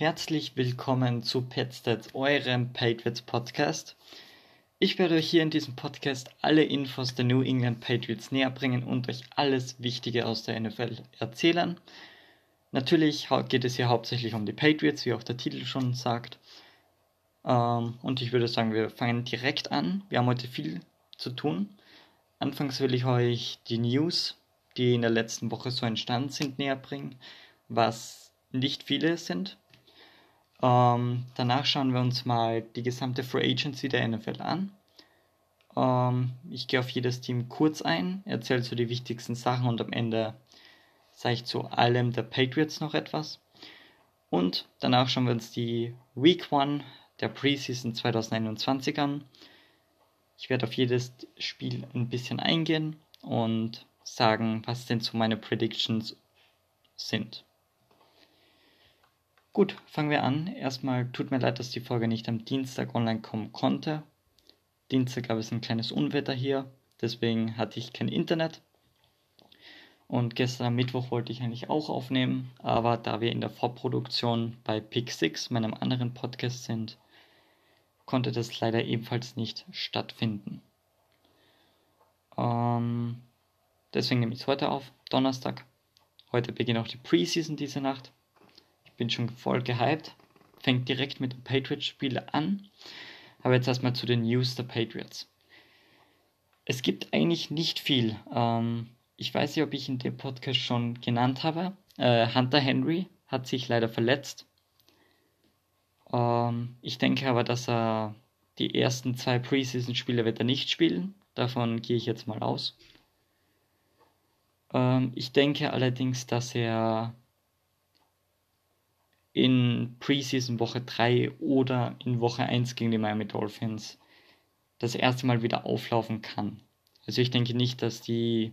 Herzlich willkommen zu Petstats, eurem Patriots Podcast. Ich werde euch hier in diesem Podcast alle Infos der New England Patriots näher bringen und euch alles Wichtige aus der NFL erzählen. Natürlich geht es hier hauptsächlich um die Patriots, wie auch der Titel schon sagt. Ähm, und ich würde sagen, wir fangen direkt an. Wir haben heute viel zu tun. Anfangs will ich euch die News, die in der letzten Woche so entstanden sind, näher bringen, was nicht viele sind. Ähm, danach schauen wir uns mal die gesamte Free Agency der NFL an. Ähm, ich gehe auf jedes Team kurz ein, erzähle so die wichtigsten Sachen und am Ende sage ich zu allem der Patriots noch etwas. Und danach schauen wir uns die Week 1 der Preseason 2021 an. Ich werde auf jedes Spiel ein bisschen eingehen und sagen, was denn so meine Predictions sind. Gut, fangen wir an. Erstmal tut mir leid, dass die Folge nicht am Dienstag online kommen konnte. Dienstag gab es ein kleines Unwetter hier, deswegen hatte ich kein Internet. Und gestern am Mittwoch wollte ich eigentlich auch aufnehmen, aber da wir in der Vorproduktion bei Pick 6, meinem anderen Podcast, sind, konnte das leider ebenfalls nicht stattfinden. Ähm, deswegen nehme ich es heute auf, Donnerstag. Heute beginnt auch die Preseason diese Nacht. Bin schon voll gehypt. Fängt direkt mit dem Patriots-Spiel an. Aber jetzt erstmal zu den News der Patriots. Es gibt eigentlich nicht viel. Ähm, ich weiß nicht, ob ich in dem Podcast schon genannt habe. Äh, Hunter Henry hat sich leider verletzt. Ähm, ich denke aber, dass er die ersten zwei Preseason-Spiele wird er nicht spielen. Davon gehe ich jetzt mal aus. Ähm, ich denke allerdings, dass er in Preseason Woche 3 oder in Woche 1 gegen die Miami Dolphins das erste Mal wieder auflaufen kann. Also ich denke nicht, dass die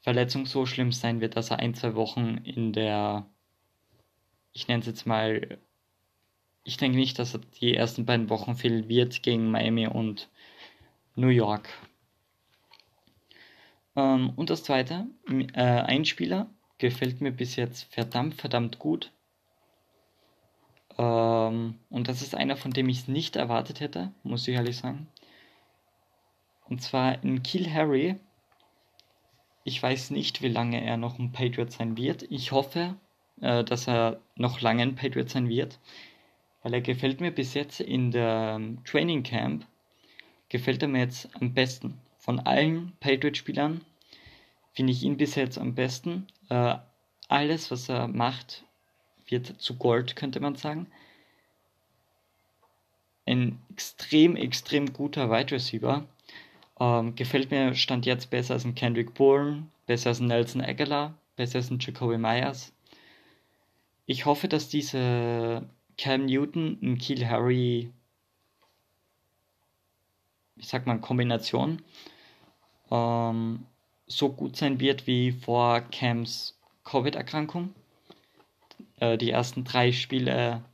Verletzung so schlimm sein wird, dass er ein, zwei Wochen in der, ich nenne es jetzt mal, ich denke nicht, dass er die ersten beiden Wochen fehlen wird gegen Miami und New York. Ähm, und das zweite, äh, ein Spieler gefällt mir bis jetzt verdammt, verdammt gut. Ähm, und das ist einer, von dem ich es nicht erwartet hätte, muss ich ehrlich sagen. Und zwar in Kill Harry. Ich weiß nicht, wie lange er noch ein Patriot sein wird. Ich hoffe, äh, dass er noch lange ein Patriot sein wird, weil er gefällt mir bis jetzt in der ähm, Training Camp, gefällt er mir jetzt am besten. Von allen Patriot-Spielern finde ich ihn bis jetzt am besten. Äh, alles, was er macht, wird zu Gold, könnte man sagen. Ein extrem, extrem guter Wide Receiver. Ähm, gefällt mir Stand jetzt besser als ein Kendrick Bourne, besser als ein Nelson Aguilar, besser als ein Jacoby Myers. Ich hoffe, dass diese Cam Newton und Keel Harry, ich sag mal, Kombination, ähm, so gut sein wird wie vor Cams Covid-Erkrankung. Äh, die ersten drei Spiele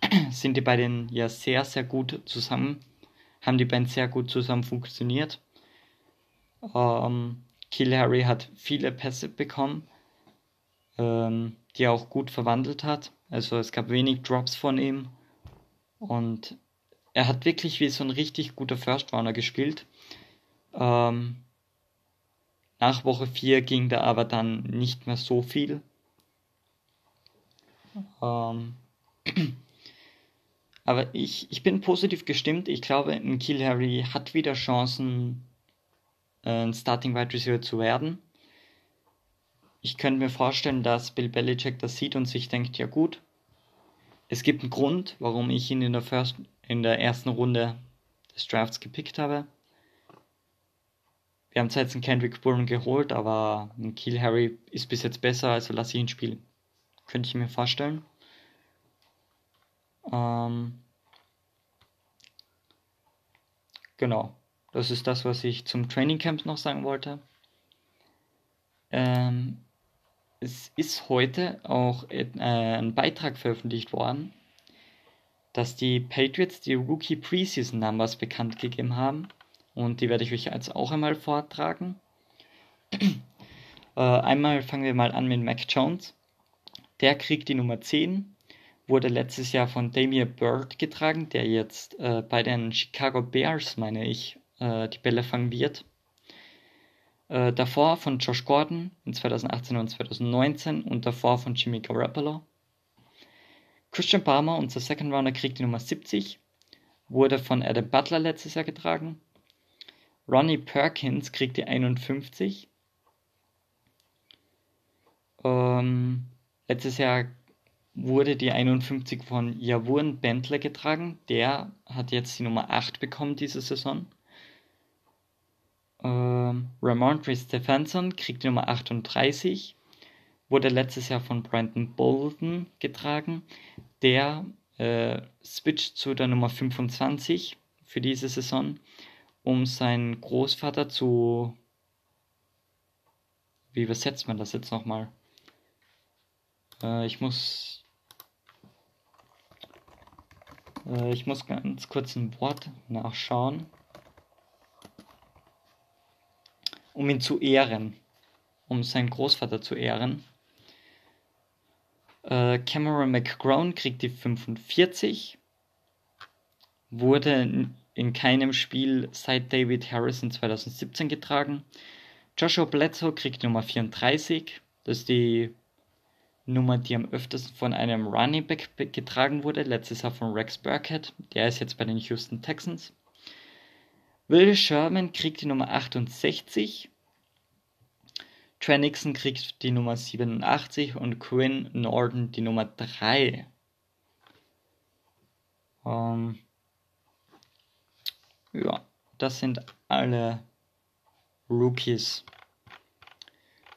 sind die beiden ja sehr, sehr gut zusammen, haben die beiden sehr gut zusammen funktioniert. Ähm, Kill Harry hat viele Pässe bekommen, ähm, die er auch gut verwandelt hat. Also es gab wenig Drops von ihm und er hat wirklich wie so ein richtig guter First Runner gespielt. Ähm, nach Woche 4 ging da aber dann nicht mehr so viel. Ähm, aber ich, ich bin positiv gestimmt. Ich glaube, ein Kill Harry hat wieder Chancen, ein Starting Wide Receiver zu werden. Ich könnte mir vorstellen, dass Bill Belichick das sieht und sich denkt, ja gut, es gibt einen Grund, warum ich ihn in der, First, in der ersten Runde des Drafts gepickt habe. Wir haben zwar jetzt einen Kendrick Bourne geholt, aber ein Kill Harry ist bis jetzt besser, also lasse ich ihn spielen. Könnte ich mir vorstellen. Ähm, genau. Das ist das, was ich zum Training Camp noch sagen wollte. Ähm, es ist heute auch äh, ein Beitrag veröffentlicht worden, dass die Patriots die Rookie Preseason Numbers bekannt gegeben haben. Und die werde ich euch jetzt auch einmal vortragen. äh, einmal fangen wir mal an mit Mac Jones. Der kriegt die Nummer 10. wurde letztes Jahr von Damian Bird getragen, der jetzt äh, bei den Chicago Bears, meine ich, äh, die Bälle fangen wird. Äh, davor von Josh Gordon in 2018 und 2019 und davor von Jimmy Garoppolo. Christian Palmer, unser Second Rounder, kriegt die Nummer 70, wurde von Adam Butler letztes Jahr getragen. Ronnie Perkins kriegt die 51. Ähm, letztes Jahr wurde die 51 von Javurn Bentley getragen. Der hat jetzt die Nummer 8 bekommen diese Saison. Ähm, Ramondre Stephenson kriegt die Nummer 38. Wurde letztes Jahr von Brandon Bolden getragen. Der äh, switcht zu der Nummer 25 für diese Saison, um seinen Großvater zu. Wie übersetzt man das jetzt nochmal? Äh, ich muss äh, ich muss ganz kurz ein Wort nachschauen. Um ihn zu ehren. Um seinen Großvater zu ehren. Äh, Cameron McGrone kriegt die 45. Wurde in keinem Spiel seit David Harrison 2017 getragen. Joshua Bledsoe kriegt Nummer 34. Das ist die Nummer, die am öftesten von einem Running Back getragen wurde, letztes Jahr von Rex Burkhead. Der ist jetzt bei den Houston Texans. Will Sherman kriegt die Nummer 68. Trey Nixon kriegt die Nummer 87 und Quinn Norden die Nummer 3. Ähm, ja, das sind alle Rookies.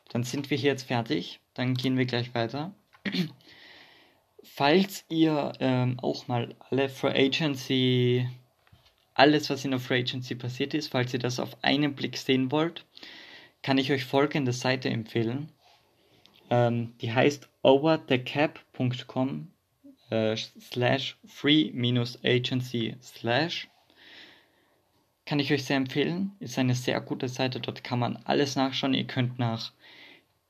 Dann sind wir hier jetzt fertig. Dann gehen wir gleich weiter. Falls ihr ähm, auch mal alle Free Agency, alles was in der Free Agency passiert ist, falls ihr das auf einen Blick sehen wollt, kann ich euch folgende Seite empfehlen. Ähm, die heißt overthecap.com äh, slash free-agency slash kann ich euch sehr empfehlen. Ist eine sehr gute Seite. Dort kann man alles nachschauen. Ihr könnt nach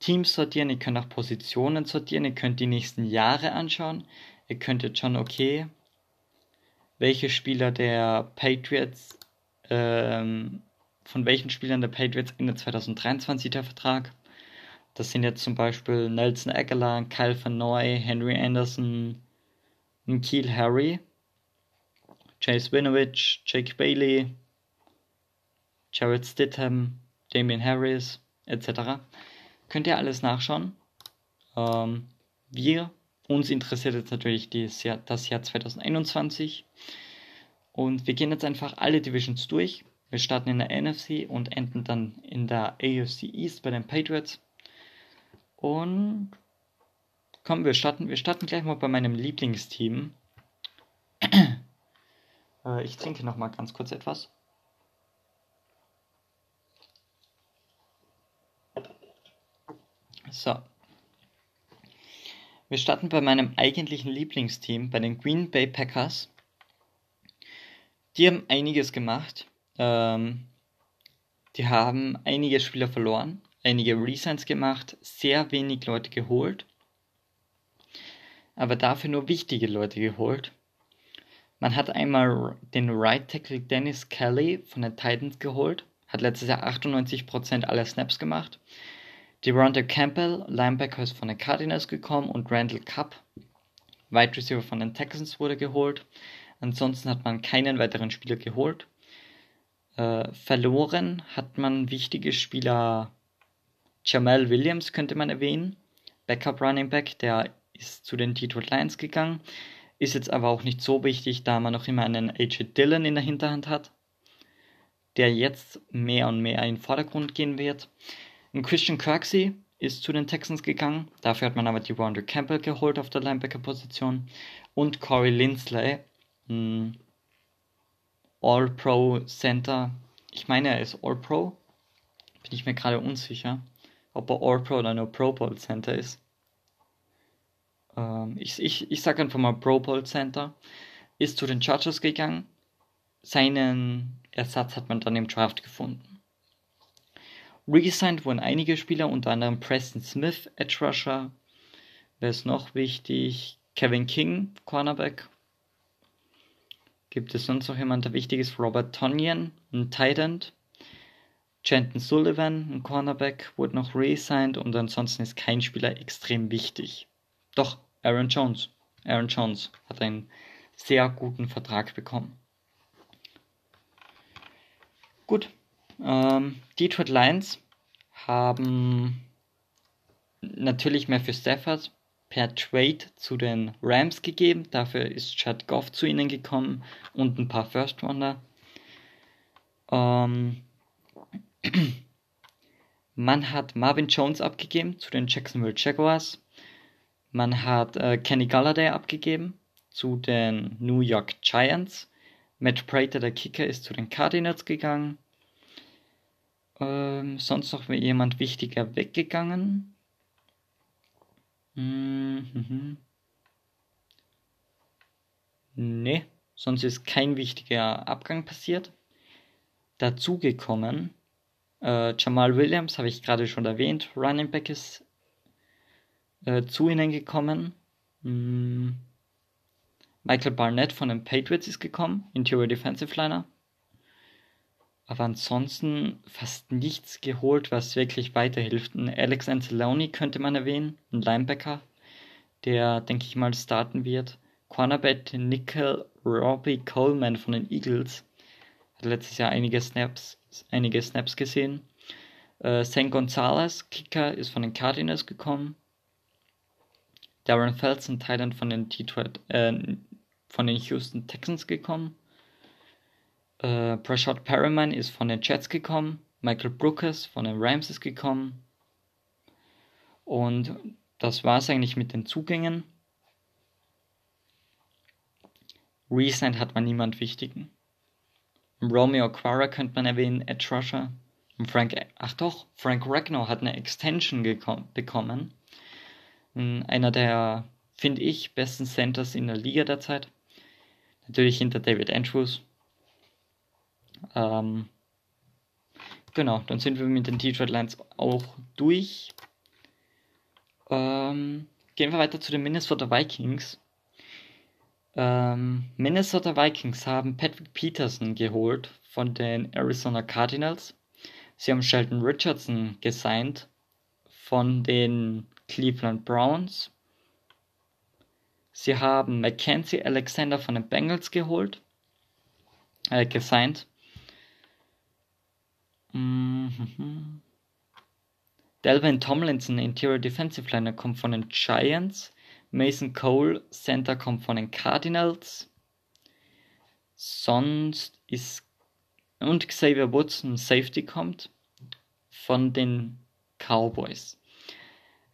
Teams sortieren, ihr könnt nach Positionen sortieren, ihr könnt die nächsten Jahre anschauen. Ihr könnt jetzt schon, okay, welche Spieler der Patriots, ähm, von welchen Spielern der Patriots Ende 2023 der Vertrag. Das sind jetzt zum Beispiel Nelson Aguilar, Kyle Van Noy, Henry Anderson, Nikhil Harry, Chase Winovich, Jake Bailey, Jared Stidham, Damian Harris, etc. Könnt ihr alles nachschauen. Ähm, wir, uns interessiert jetzt natürlich das Jahr, das Jahr 2021. Und wir gehen jetzt einfach alle Divisions durch. Wir starten in der NFC und enden dann in der AFC East bei den Patriots. Und kommen wir starten, wir starten gleich mal bei meinem Lieblingsteam. äh, ich trinke noch mal ganz kurz etwas. So. Wir starten bei meinem eigentlichen Lieblingsteam, bei den Green Bay Packers. Die haben einiges gemacht. Ähm, die haben einige Spieler verloren, einige Resigns gemacht, sehr wenig Leute geholt. Aber dafür nur wichtige Leute geholt. Man hat einmal den Right Tackle Dennis Kelly von den Titans geholt, hat letztes Jahr 98% aller Snaps gemacht. Devonta Campbell, Linebacker, ist von den Cardinals gekommen und Randall Cup, Wide Receiver von den Texans, wurde geholt. Ansonsten hat man keinen weiteren Spieler geholt. Äh, verloren hat man wichtige Spieler. Jamal Williams könnte man erwähnen. Backup Running Back, der ist zu den Detroit Lions gegangen. Ist jetzt aber auch nicht so wichtig, da man noch immer einen AJ Dillon in der Hinterhand hat, der jetzt mehr und mehr in den Vordergrund gehen wird. Und Christian Kirksey ist zu den Texans gegangen. Dafür hat man aber die Wander Campbell geholt auf der Linebacker-Position. Und Corey Lindsley, All-Pro Center. Ich meine, er ist All-Pro. Bin ich mir gerade unsicher, ob er All-Pro oder nur Pro Bowl Center ist. Ähm, ich ich, ich sage einfach mal Pro Bowl Center. Ist zu den Chargers gegangen. Seinen Ersatz hat man dann im Draft gefunden. Resigned wurden einige Spieler, unter anderem Preston Smith, Edge Rusher. Wer ist noch wichtig? Kevin King, Cornerback. Gibt es sonst noch jemand, der wichtig ist? Robert Tonyan, ein Tight End. Jenton Sullivan, ein Cornerback, wurde noch re-signed und ansonsten ist kein Spieler extrem wichtig. Doch, Aaron Jones. Aaron Jones hat einen sehr guten Vertrag bekommen. Gut. Ähm, Detroit Lions haben natürlich mehr für Stafford per Trade zu den Rams gegeben. Dafür ist Chad Goff zu ihnen gekommen und ein paar First Rounder. Ähm, man hat Marvin Jones abgegeben zu den Jacksonville Jaguars. Man hat äh, Kenny Galladay abgegeben zu den New York Giants. Matt Prater, der Kicker, ist zu den Cardinals gegangen. Ähm, sonst noch jemand wichtiger weggegangen. Mhm. Ne, sonst ist kein wichtiger Abgang passiert. Dazugekommen, äh, Jamal Williams habe ich gerade schon erwähnt, Running Back ist äh, zu ihnen gekommen. Mhm. Michael Barnett von den Patriots ist gekommen, Interior Defensive Liner. Aber ansonsten fast nichts geholt, was wirklich weiterhilft. Alex Anzalone könnte man erwähnen, ein Linebacker, der, denke ich mal, starten wird. Cornerback Nickel Robbie Coleman von den Eagles hat letztes Jahr einige Snaps, einige Snaps gesehen. Äh, St. Gonzalez, Kicker, ist von den Cardinals gekommen. Darren Felsen, Thailand von den Detroit, äh, von den Houston Texans gekommen. Äh, Prashad Perriman ist von den Jets gekommen. Michael Brookes von den Rams ist gekommen. Und das war es eigentlich mit den Zugängen. Resigned hat man niemand wichtigen. Romeo Quara könnte man erwähnen, Edge Rusher. Frank, ach doch, Frank Ragnar hat eine Extension bekommen. Einer der, finde ich, besten Centers in der Liga derzeit. Natürlich hinter David Andrews. Ähm, genau, dann sind wir mit den Detroit Lions auch durch. Ähm, gehen wir weiter zu den Minnesota Vikings. Ähm, Minnesota Vikings haben Patrick Peterson geholt von den Arizona Cardinals. Sie haben Sheldon Richardson gesigned von den Cleveland Browns. Sie haben Mackenzie Alexander von den Bengals geholt, äh, gesigned. Mhm. Delvin Tomlinson, Interior Defensive Liner, kommt von den Giants. Mason Cole, Center, kommt von den Cardinals. Sonst ist. Und Xavier Woods, Safety, kommt von den Cowboys.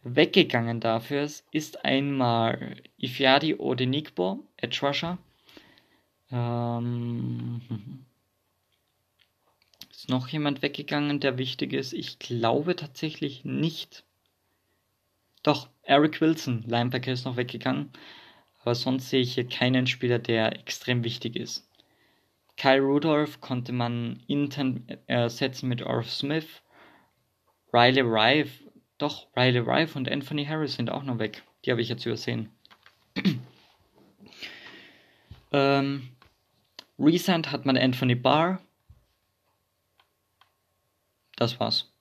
Weggegangen dafür ist einmal Ifyadi Odenigbo, Edge Rusher. Ähm, ist noch jemand weggegangen, der wichtig ist? Ich glaube tatsächlich nicht. Doch, Eric Wilson, Linebacker, ist noch weggegangen. Aber sonst sehe ich hier keinen Spieler, der extrem wichtig ist. Kyle Rudolph konnte man intern ersetzen mit Orf Smith. Riley Rife, doch, Riley Rife und Anthony Harris sind auch noch weg. Die habe ich jetzt übersehen. ähm, Recent hat man Anthony Barr, das war's.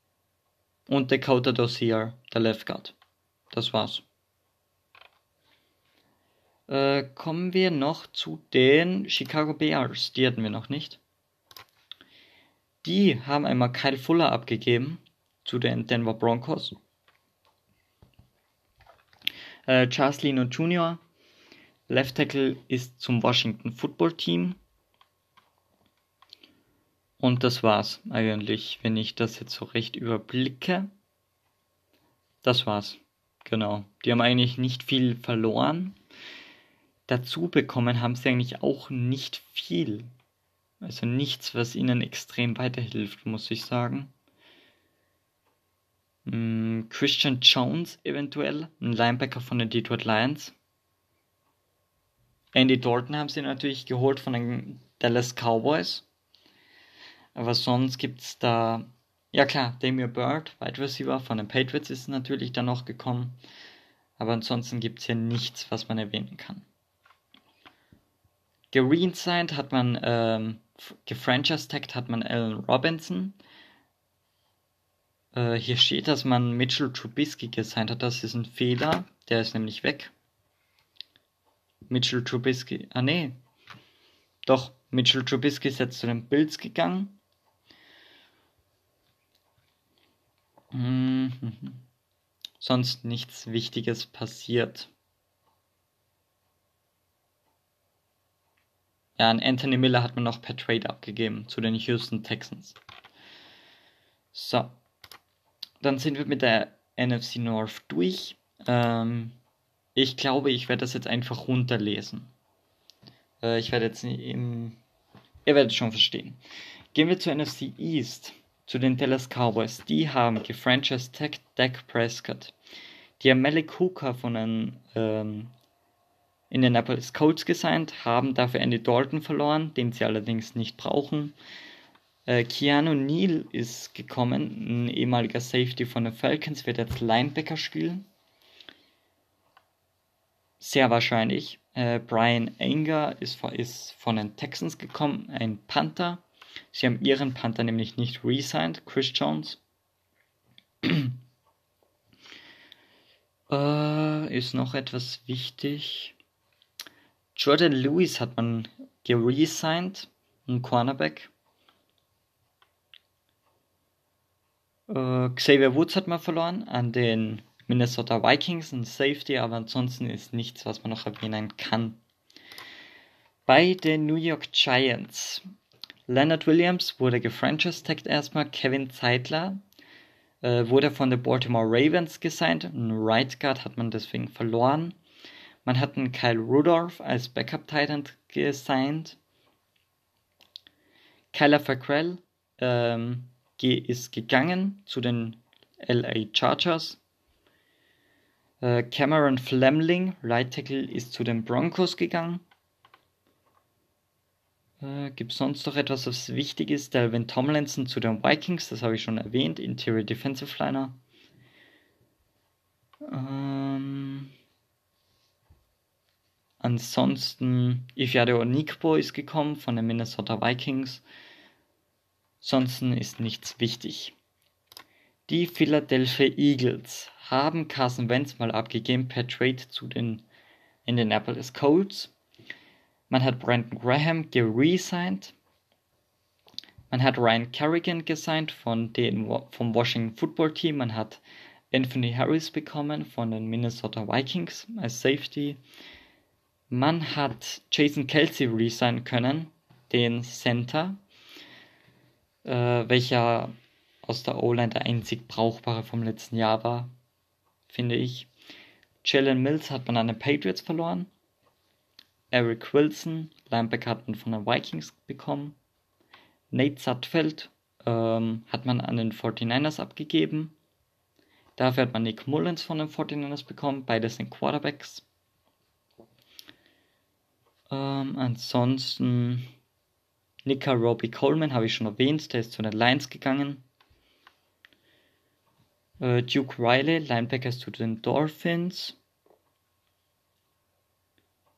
Und Dakota Dossier, der Left Guard. Das war's. Äh, kommen wir noch zu den Chicago Bears. Die hatten wir noch nicht. Die haben einmal Kyle Fuller abgegeben zu den Denver Broncos. Äh, Charles Lino Jr., Left Tackle, ist zum Washington Football Team und das war's eigentlich, wenn ich das jetzt so recht überblicke. Das war's. Genau. Die haben eigentlich nicht viel verloren. Dazu bekommen haben sie eigentlich auch nicht viel. Also nichts, was ihnen extrem weiterhilft, muss ich sagen. Hm, Christian Jones eventuell, ein Linebacker von den Detroit Lions. Andy Dalton haben sie natürlich geholt von den Dallas Cowboys. Aber sonst gibt es da, ja klar, Damian Bird, Wide Receiver von den Patriots ist natürlich dann noch gekommen. Aber ansonsten gibt es hier nichts, was man erwähnen kann. Geresigned hat man, ähm, gefranchise-tagged hat man Alan Robinson. Äh, hier steht, dass man Mitchell Trubisky gesigned hat. Das ist ein Fehler. Der ist nämlich weg. Mitchell Trubisky. Ah, nee. Doch, Mitchell Trubisky ist jetzt zu den Bills gegangen. Mhm. Sonst nichts Wichtiges passiert. Ja, an Anthony Miller hat man noch per Trade abgegeben zu den Houston Texans. So. Dann sind wir mit der NFC North durch. Ähm, ich glaube, ich werde das jetzt einfach runterlesen. Äh, ich werde jetzt im. Ihr werdet es schon verstehen. Gehen wir zur NFC East, zu den Dallas Cowboys. Die haben gefranchised Tech Dak Prescott. Die haben Malik Hooker von den ähm, Indianapolis Colts gesigned, haben dafür Andy Dalton verloren, den sie allerdings nicht brauchen. Äh, Keanu Neal ist gekommen, ein ehemaliger Safety von den Falcons, wird jetzt Linebacker spielen. Sehr wahrscheinlich. Äh, Brian Anger ist, ist von den Texans gekommen, ein Panther. Sie haben ihren Panther nämlich nicht resigned, Chris Jones. äh, ist noch etwas wichtig. Jordan Lewis hat man geresigned, ein Cornerback. Äh, Xavier Woods hat man verloren an den Minnesota Vikings, ein Safety, aber ansonsten ist nichts, was man noch erwähnen kann. Bei den New York Giants. Leonard Williams wurde gefranchise-tagged erstmal. Kevin Zeitler äh, wurde von den Baltimore Ravens gesigned. Ein Right Guard hat man deswegen verloren. Man hat einen Kyle Rudolph als Backup-Titan gesigned. Kyler Fackrell ähm, ist gegangen zu den LA Chargers. Äh, Cameron Flemling, Right Tackle, ist zu den Broncos gegangen. Äh, Gibt es sonst noch etwas, was wichtig ist? Delvin Tomlinson zu den Vikings, das habe ich schon erwähnt. Interior Defensive Liner. Ähm, Ansonsten Ifeado Onikbo ist gekommen von den Minnesota Vikings. Ansonsten ist nichts wichtig. Die Philadelphia Eagles haben Carson Wentz mal abgegeben per Trade zu den Indianapolis Colts. Man hat Brandon Graham geresigned. Man hat Ryan Kerrigan gesigned von den, vom Washington Football Team. Man hat Anthony Harris bekommen von den Minnesota Vikings als Safety. Man hat Jason Kelsey resignen können, den Center, äh, welcher aus der O-Line der einzig brauchbare vom letzten Jahr war, finde ich. Jalen Mills hat man an den Patriots verloren. Eric Wilson, Linebacker hat man von den Vikings bekommen. Nate Sutfeld ähm, hat man an den 49ers abgegeben. Dafür hat man Nick Mullins von den 49ers bekommen. Beide sind Quarterbacks. Ähm, ansonsten Nika Robbie Coleman habe ich schon erwähnt, der ist zu den Lions gegangen. Äh, Duke Riley, Linebacker ist zu den Dolphins.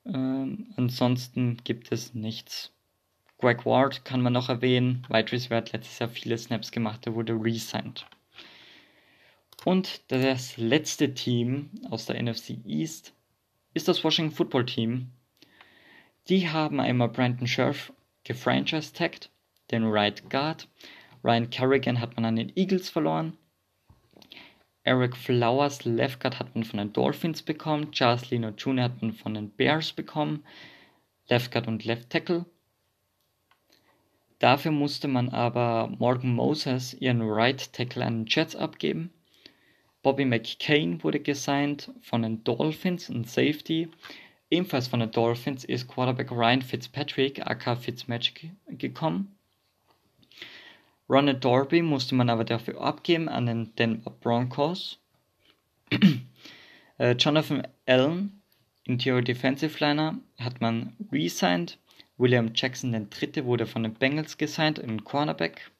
Ähm, ansonsten gibt es nichts. Greg Ward kann man noch erwähnen. Wide Receiver hat letztes Jahr viele Snaps gemacht, der wurde resigned. Und das letzte Team aus der NFC East ist das Washington Football Team. Die haben einmal Brandon Scherf gefranchise-tagged, den Right Guard. Ryan Kerrigan hat man an den Eagles verloren. Eric Flowers, Left Guard, hat man von den Dolphins bekommen. Charles Lino Jr. hat man von den Bears bekommen. Left Guard und Left Tackle. Dafür musste man aber Morgan Moses ihren Right Tackle an den Jets abgeben. Bobby McCain wurde gesigned von den Dolphins, ein Safety. Ebenfalls von den Dolphins ist Quarterback Ryan Fitzpatrick, aka Fitzmagic, gekommen. Ronald Dorby musste man aber dafür abgeben an den Denver Broncos. äh, Jonathan Allen, Interior Defensive Liner, hat man resigned. William Jackson Dritte wurde von den Bengals gesigned, im Cornerback.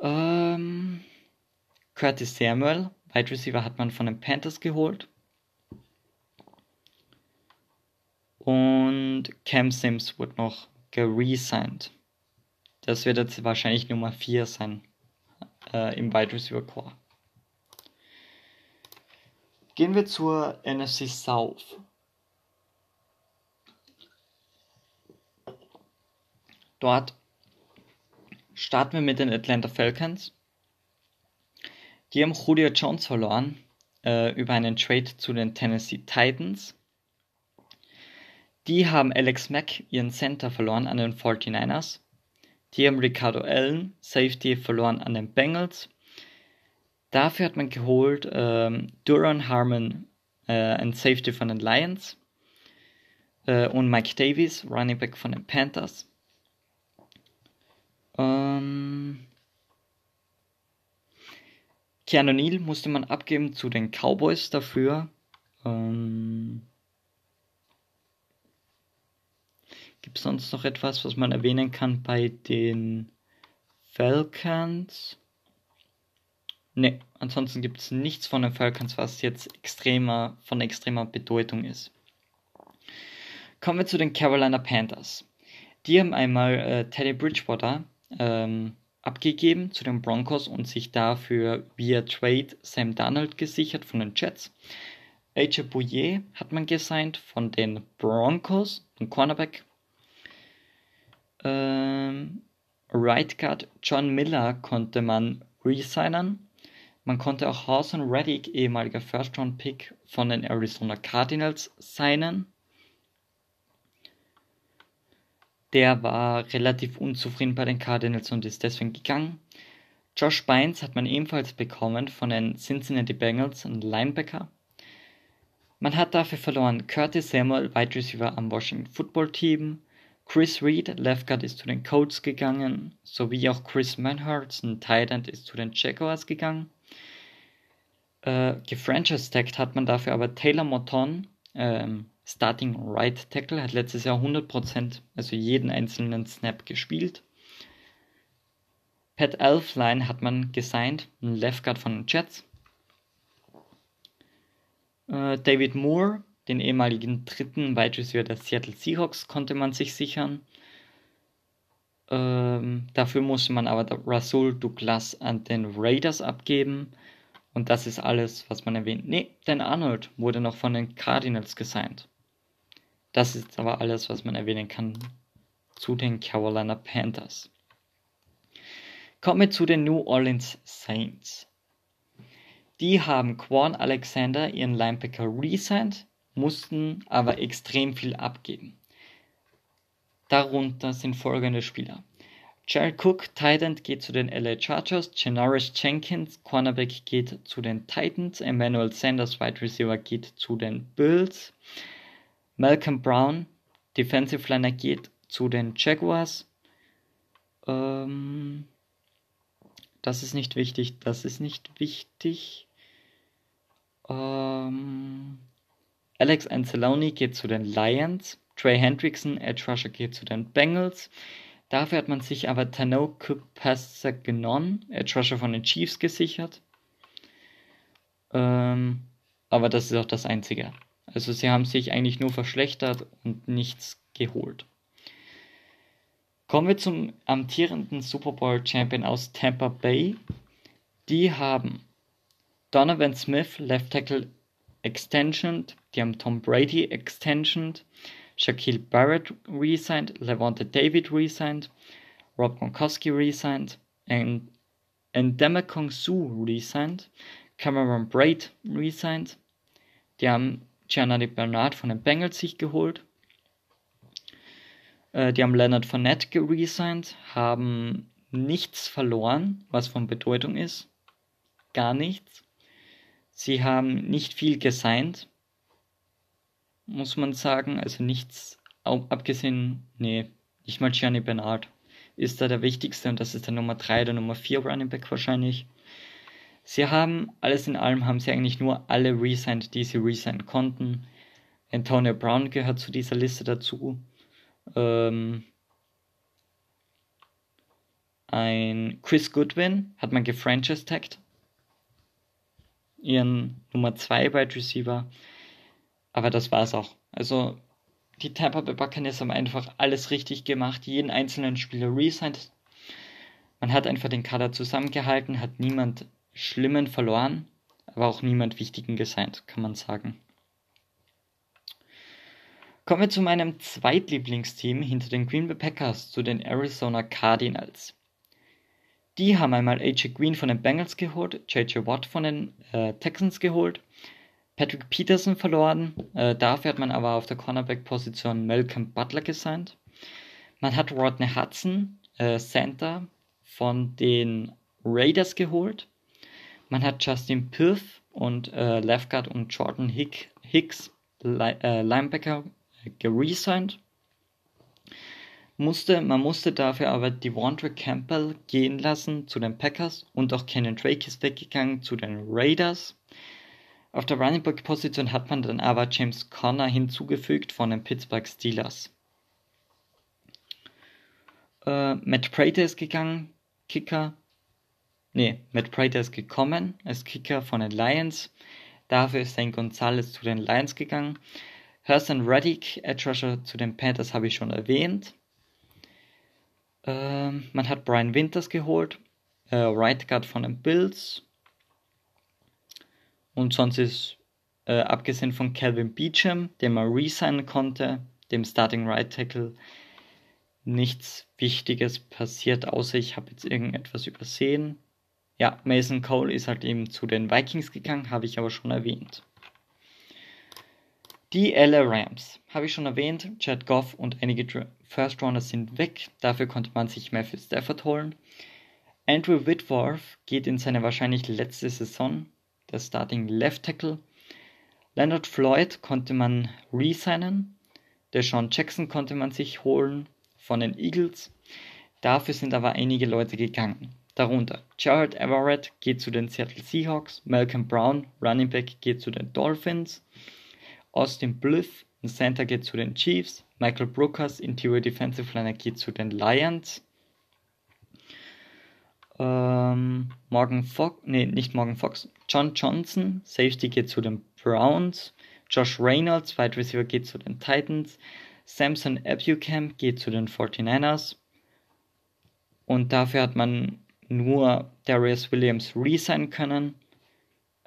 Ähm, Curtis Samuel Wide Receiver hat man von den Panthers geholt. Und Cam Sims wurde noch geresigned. Das wird jetzt wahrscheinlich Nummer 4 sein äh, im Wide Receiver Core. Gehen wir zur NFC South. Dort starten wir mit den Atlanta Falcons. Die haben Julio Jones verloren äh, über einen Trade zu den Tennessee Titans. Die haben Alex Mack, ihren Center, verloren an den 49ers. Die haben Ricardo Allen, Safety, verloren an den Bengals. Dafür hat man geholt ähm, Duran Harmon, äh, ein Safety von den Lions. Äh, und Mike Davies, Running Back von den Panthers. Ähm, Keanu Neal musste man abgeben zu den Cowboys dafür. Ähm, Gibt es sonst noch etwas, was man erwähnen kann bei den Falcons? Ne, ansonsten gibt es nichts von den Falcons, was jetzt extremer, von extremer Bedeutung ist. Kommen wir zu den Carolina Panthers. Die haben einmal äh, Teddy Bridgewater ähm, abgegeben zu den Broncos und sich dafür via Trade Sam Darnold gesichert von den Jets. AJ Bouye hat man gesigned von den Broncos, ein Cornerback ähm, Right Guard John Miller konnte man resignen. Man konnte auch Hawson Reddick, ehemaliger First-Round-Pick von den Arizona Cardinals, signen. Der war relativ unzufrieden bei den Cardinals und ist deswegen gegangen. Josh Bynes hat man ebenfalls bekommen von den Cincinnati Bengals, ein Linebacker. Man hat dafür verloren Curtis Samuel, Wide Receiver am Washington Football Team, Chris Reed, Left Guard, ist zu den Colts gegangen, sowie auch Chris Manhurst, ein Tight End, ist zu den Jaguars gegangen. Äh, gefranchise-tagged hat man dafür aber Taylor Morton, ähm, Starting Right Tackle, hat letztes Jahr 100%, also jeden einzelnen Snap gespielt. Pat Elfline hat man gesigned, ein Left Guard von den Jets. Äh, David Moore, den ehemaligen dritten Wide Receiver der Seattle Seahawks konnte man sich sichern. Ähm, dafür musste man aber Rasul Douglas an den Raiders abgeben. Und das ist alles, was man erwähnt. Nee, Dan Arnold wurde noch von den Cardinals gesigned. Das ist aber alles, was man erwähnen kann zu den Carolina Panthers. Kommen wir zu den New Orleans Saints. Die haben Quan Alexander, ihren Linebacker, resigned mussten aber extrem viel abgeben. Darunter sind folgende Spieler. Jared Cook, Titan, geht zu den LA Chargers. Janoris Jenkins, Cornerback, geht zu den Titans. Emmanuel Sanders, Wide Receiver, geht zu den Bills. Malcolm Brown, Defensive Liner, geht zu den Jaguars. Ähm, das ist nicht wichtig. Das ist nicht wichtig. Ähm, Alex Anzalone geht zu den Lions. Trey Hendrickson, Edge Rusher, geht zu den Bengals. Dafür hat man sich aber Tano Kupasa genommen, Edge Rusher von den Chiefs gesichert. Ähm, aber das ist auch das Einzige. Also sie haben sich eigentlich nur verschlechtert und nichts geholt. Kommen wir zum amtierenden Super Bowl Champion aus Tampa Bay. Die haben Donovan Smith, Left Tackle Extension, die haben Tom Brady Extension, Shaquille Barrett resigned, Levante David resigned, Rob Gronkowski resigned, and Endemikong Su resigned, Cameron Braid resigned, die haben Gianni Bernard von den Bengals sich geholt, äh, die haben Leonard Fournette geresigned, haben nichts verloren, was von Bedeutung ist, gar nichts. Sie haben nicht viel gesigned, muss man sagen. Also nichts, abgesehen, nee, nicht mal Gianni Bernard ist da der wichtigste und das ist der Nummer 3 oder Nummer 4 Running Back wahrscheinlich. Sie haben, alles in allem haben sie eigentlich nur alle resigned, die sie resignen konnten. Antonio Brown gehört zu dieser Liste dazu. Ähm, ein Chris Goodwin hat man gefranchise-tagged ihren Nummer 2 Wide Receiver. Aber das war es auch. Also die Tampa Bay Buccaneers haben einfach alles richtig gemacht, jeden einzelnen Spieler resigned. Man hat einfach den Kader zusammengehalten, hat niemand Schlimmen verloren, aber auch niemand Wichtigen gesigned, kann man sagen. Kommen wir zu meinem Zweitlieblingsteam hinter den Green Bay Packers, zu den Arizona Cardinals. Die haben einmal AJ Green von den Bengals geholt, JJ Watt von den äh, Texans geholt, Patrick Peterson verloren, äh, dafür hat man aber auf der Cornerback-Position Malcolm Butler gesigned. Man hat Rodney Hudson, äh, Center, von den Raiders geholt. Man hat Justin Piff und äh, Left Guard und Jordan Hick, Hicks, Li äh, Linebacker, geresigned. Musste, man musste dafür aber Devontre Campbell gehen lassen zu den Packers und auch Kenan Drake ist weggegangen zu den Raiders. Auf der Running Back Position hat man dann aber James Conner hinzugefügt von den Pittsburgh Steelers. Äh, Matt Prater ist gegangen, Kicker. Ne, Matt Prater ist gekommen als Kicker von den Lions. Dafür ist St. Gonzalez zu den Lions gegangen. Hurston Reddick, Edge Rusher zu den Panthers, habe ich schon erwähnt. Ähm, man hat Brian Winters geholt, äh, Right Guard von den Bills. Und sonst ist, äh, abgesehen von Calvin Beecham, den man resignen konnte, dem Starting Right Tackle, nichts Wichtiges passiert, außer ich habe jetzt irgendetwas übersehen. Ja, Mason Cole ist halt eben zu den Vikings gegangen, habe ich aber schon erwähnt. Die LA Rams, habe ich schon erwähnt, Chad Goff und einige First Runner sind weg, dafür konnte man sich Matthew Stafford holen. Andrew Whitworth geht in seine wahrscheinlich letzte Saison, der Starting Left Tackle. Leonard Floyd konnte man resignen, der Sean Jackson konnte man sich holen von den Eagles. Dafür sind aber einige Leute gegangen. Darunter Jared Everett geht zu den Seattle Seahawks, Malcolm Brown, Running Back, geht zu den Dolphins. Austin Blythe, ein Center, geht zu den Chiefs. Michael Brookers, Interior Defensive Liner, geht zu den Lions. Ähm, Morgan Fox, nee, nicht Morgan Fox, John Johnson, Safety, geht zu den Browns. Josh Reynolds, Wide Receiver, geht zu den Titans. Samson Abucamp geht zu den 49ers. Und dafür hat man nur Darius Williams resign können.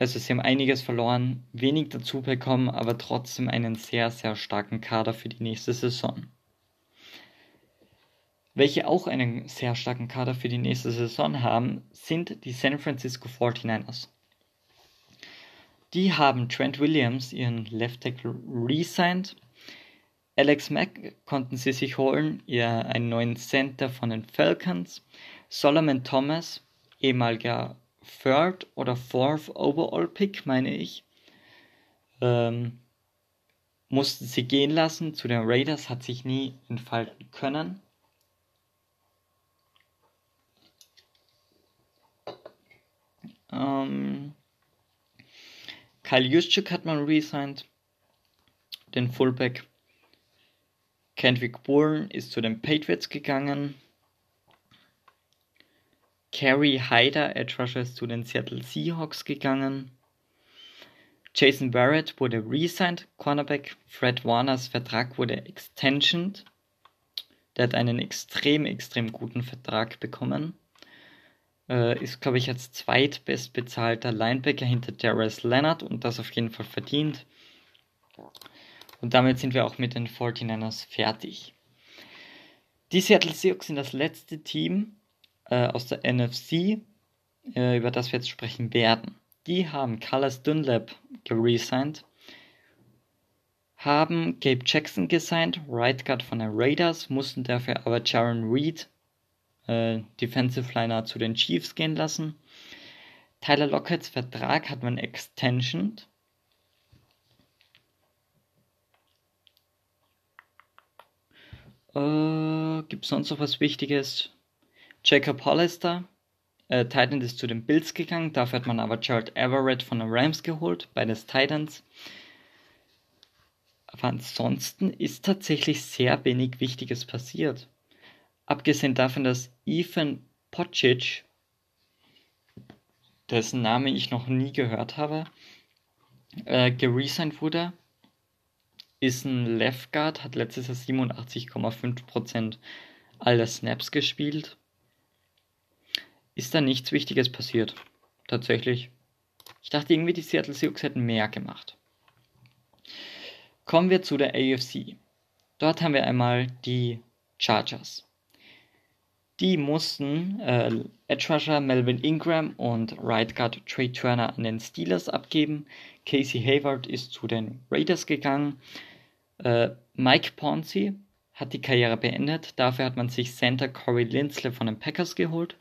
Also sie haben einiges verloren, wenig dazu bekommen, aber trotzdem einen sehr, sehr starken Kader für die nächste Saison. Welche auch einen sehr starken Kader für die nächste Saison haben, sind die San Francisco 49ers. Die haben Trent Williams, ihren Left Tackle, resigned. Alex Mack konnten sie sich holen, ihr einen neuen Center von den Falcons. Solomon Thomas, ehemaliger Third oder Fourth Overall Pick, meine ich. Ähm, mussten sie gehen lassen zu den Raiders, hat sich nie entfalten können. Ähm, Kyle Juszczyk hat man resigned, den Fullback. Kendrick Bourne ist zu den Patriots gegangen. Kerry Hyder, Edge Rusher, ist zu den Seattle Seahawks gegangen. Jason Barrett wurde resigned, Cornerback. Fred Warners Vertrag wurde extensioned. Der hat einen extrem, extrem guten Vertrag bekommen. Äh, ist, glaube ich, als zweitbestbezahlter Linebacker hinter Darius Leonard und das auf jeden Fall verdient. Und damit sind wir auch mit den 49ers fertig. Die Seattle Seahawks sind das letzte Team, äh, aus der NFC, äh, über das wir jetzt sprechen werden. Die haben Carlos Dunlap geresigned, haben Gabe Jackson gesigned, Right Guard von den Raiders, mussten dafür aber Jaron Reed, äh, Defensive Liner, zu den Chiefs gehen lassen. Tyler Locketts Vertrag hat man extensioned. Äh, Gibt es sonst noch was Wichtiges? Jacob Hollister, äh, Titan ist zu den Bills gegangen, dafür hat man aber Gerald Everett von den Rams geholt, bei den Titans. Aber ansonsten ist tatsächlich sehr wenig Wichtiges passiert. Abgesehen davon, dass Ethan Pocic dessen Name ich noch nie gehört habe, äh, geresigned wurde. Ist ein Left Guard, hat letztes Jahr 87,5% aller Snaps gespielt. Ist da nichts Wichtiges passiert. Tatsächlich. Ich dachte irgendwie, die Seattle Seahawks hätten mehr gemacht. Kommen wir zu der AFC. Dort haben wir einmal die Chargers. Die mussten äh, Edge Rusher Melvin Ingram und Right Guard Trey Turner an den Steelers abgeben. Casey Hayward ist zu den Raiders gegangen. Äh, Mike Ponzi hat die Karriere beendet. Dafür hat man sich Center Corey Linsley von den Packers geholt.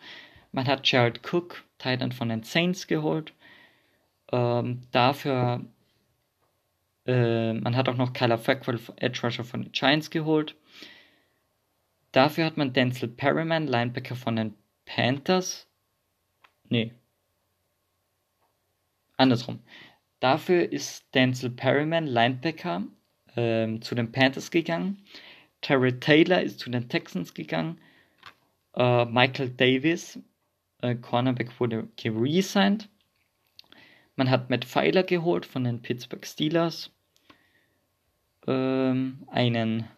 Man hat Jared Cook, Titan von den Saints geholt. Ähm, dafür äh, man hat auch noch Kyler Fackrell, Edge Rusher von den Giants geholt. Dafür hat man Denzel Perryman, Linebacker von den Panthers. Nee. Andersrum. Dafür ist Denzel Perryman, Linebacker, äh, zu den Panthers gegangen. Terry Taylor ist zu den Texans gegangen. Äh, Michael Davis, äh, Cornerback, wurde geresigned. Man hat Matt Pfeiler geholt von den Pittsburgh Steelers. Ähm, einen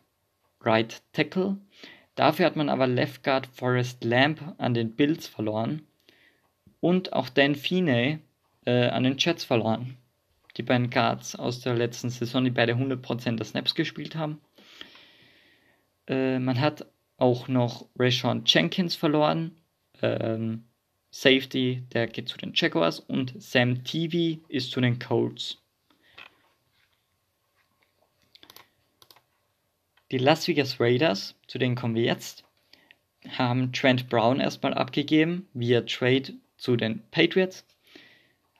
Right Tackle. Dafür hat man aber Left Guard Forrest Lamp an den Bills verloren. Und auch Dan Feeney äh, an den Jets verloren. Die beiden Guards aus der letzten Saison, die beide 100% der Snaps gespielt haben. Äh, man hat auch noch Rashawn Jenkins verloren. Ähm, Safety, der geht zu den Jaguars und Sam TV ist zu den Colts. Die Las Vegas Raiders, zu denen kommen wir jetzt, haben Trent Brown erstmal abgegeben via Trade zu den Patriots,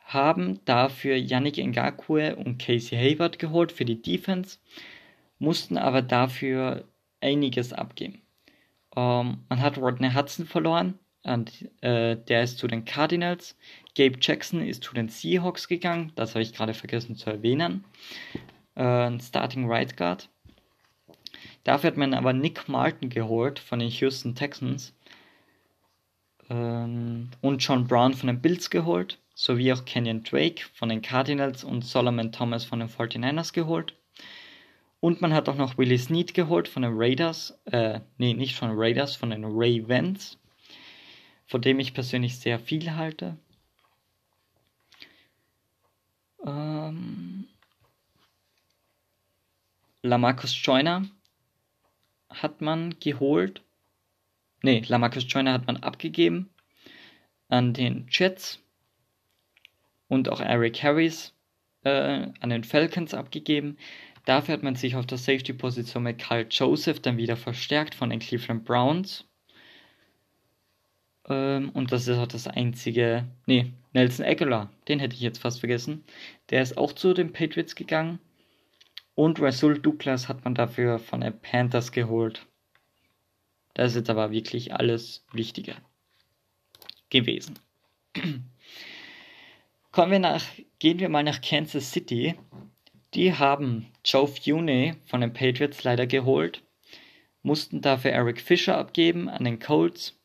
haben dafür Yannick Ngakwe und Casey Hayward geholt für die Defense, mussten aber dafür einiges abgeben. Ähm, man hat Rodney Hudson verloren, und, äh, der ist zu den Cardinals. Gabe Jackson ist zu den Seahawks gegangen. Das habe ich gerade vergessen zu erwähnen. Äh, Starting Right Guard. Dafür hat man aber Nick Martin geholt von den Houston Texans. Ähm, und John Brown von den Bills geholt. Sowie auch Kenyon Drake von den Cardinals und Solomon Thomas von den 49ers geholt. Und man hat auch noch Willie Snead geholt von den Raiders. Äh, nee, nicht von den Raiders, von den Ravens von dem ich persönlich sehr viel halte. Ähm, Lamarcus Joyner hat man geholt. Ne, Lamarcus Joyner hat man abgegeben an den Jets und auch Eric Harris äh, an den Falcons abgegeben. Dafür hat man sich auf der Safety-Position mit Carl Joseph dann wieder verstärkt von den Cleveland Browns. Ähm, und das ist auch das einzige. Nee, Nelson Aguilar, den hätte ich jetzt fast vergessen. Der ist auch zu den Patriots gegangen. Und Rasul Douglas hat man dafür von den Panthers geholt. Das ist jetzt aber wirklich alles Wichtige gewesen. Kommen wir nach, gehen wir mal nach Kansas City. Die haben Joe Fune von den Patriots leider geholt, mussten dafür Eric Fischer abgeben an den Colts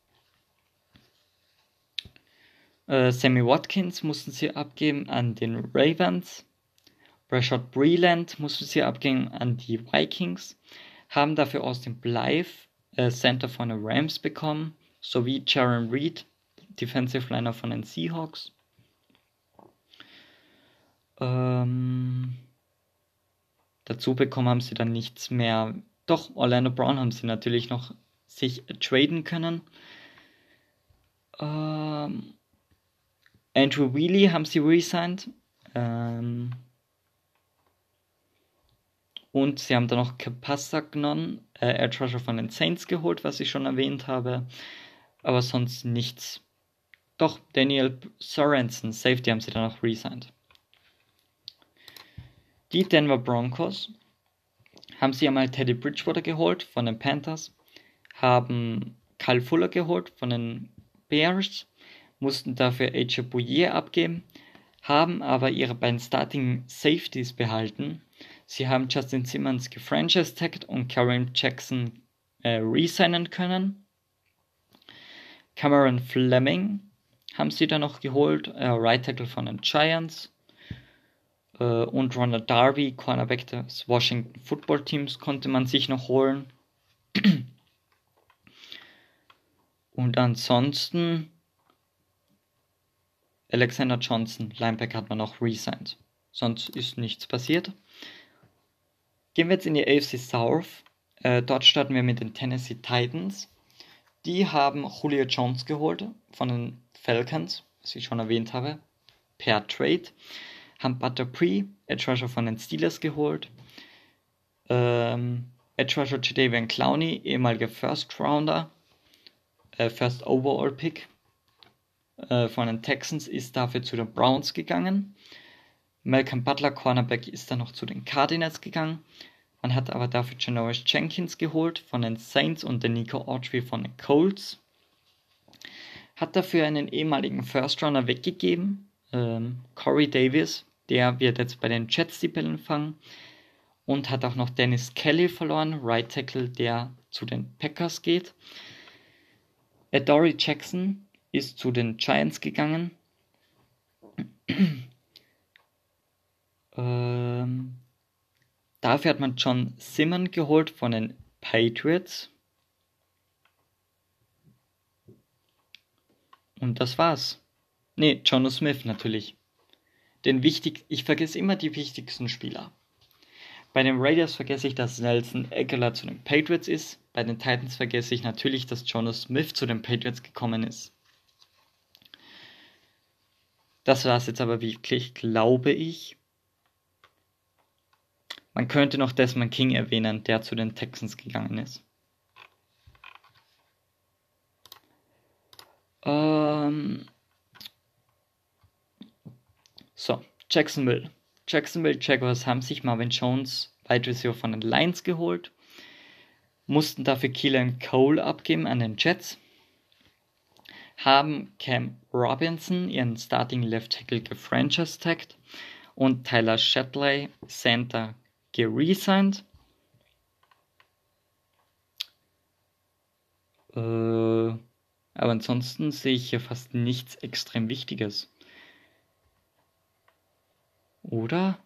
äh, Sammy Watkins mussten sie abgeben an den Ravens. Rashad Breland mussten sie abgeben an die Vikings. Haben dafür aus dem Blythe äh, Center von den Rams bekommen. Sowie Jaron Reed, Defensive Liner von den Seahawks. Ähm, dazu bekommen haben sie dann nichts mehr. Doch, Orlando Brown haben sie natürlich noch sich traden können. Ähm, Andrew Wheely haben sie resigned. Ähm, und sie haben dann noch Kapasagnon, äh, Air Treasure von den Saints geholt, was ich schon erwähnt habe. Aber sonst nichts. Doch, Daniel Sorensen, Safety, haben sie dann noch resigned. Die Denver Broncos haben sie einmal Teddy Bridgewater geholt von den Panthers, haben Kyle Fuller geholt von den Bears mussten dafür AJ Bouye abgeben, haben aber ihre beiden Starting Safeties behalten. Sie haben Justin Simmons gefranchise-tagged und Karen Jackson äh, resignen können. Cameron Fleming haben sie dann noch geholt. Äh, right Tackle von den Giants. Äh, und Ronald Darby, Cornerback des Washington Football Teams, konnte man sich noch holen. Und ansonsten Alexander Johnson, Linebacker, hat man noch resigned. Sonst ist nichts passiert. Gehen wir jetzt in die AFC South. Äh, dort starten wir mit den Tennessee Titans. Die haben Julio Jones geholt von den Falcons, was ich schon erwähnt habe, per Trade. Haben Butter Pre, Edge Rusher von den Steelers geholt. Ähm, Edge Rusher Jadavian Clowney, ehemaliger First Rounder, äh, First Overall Pick äh, von den Texans, ist dafür zu den Browns gegangen. Malcolm Butler, Cornerback, ist dann noch zu den Cardinals gegangen. Man hat aber dafür Janoris Jenkins geholt von den Saints und den Nico Autry von den Colts. Hat dafür einen ehemaligen First Runner weggegeben, ähm, Corey Davis, der wird jetzt bei den Jets die Bälle fangen. Und hat auch noch Dennis Kelly verloren, Right Tackle, der zu den Packers geht. Adoree Jackson ist zu den Giants gegangen. ähm, Dafür hat man John Simon geholt von den Patriots. Und das war's. Nee, Jono Smith natürlich. Den wichtig, ich vergesse immer die wichtigsten Spieler. Bei den Raiders vergesse ich, dass Nelson Aguilar zu den Patriots ist. Bei den Titans vergesse ich natürlich, dass Jono Smith zu den Patriots gekommen ist. Das war es jetzt aber wirklich, glaube ich. Man könnte noch Desmond King erwähnen, der zu den Texans gegangen ist. Ähm so, Jacksonville. Jacksonville Jaguars haben sich Marvin Jones, Wide Receiver von den Lions geholt, mussten dafür Keelan Cole abgeben an den Jets, haben Cam Robinson, ihren Starting Left Tackle, gefranchise-tagged und Tyler Shatley, Center, geresigned. Äh, aber ansonsten sehe ich hier fast nichts extrem Wichtiges. Oder?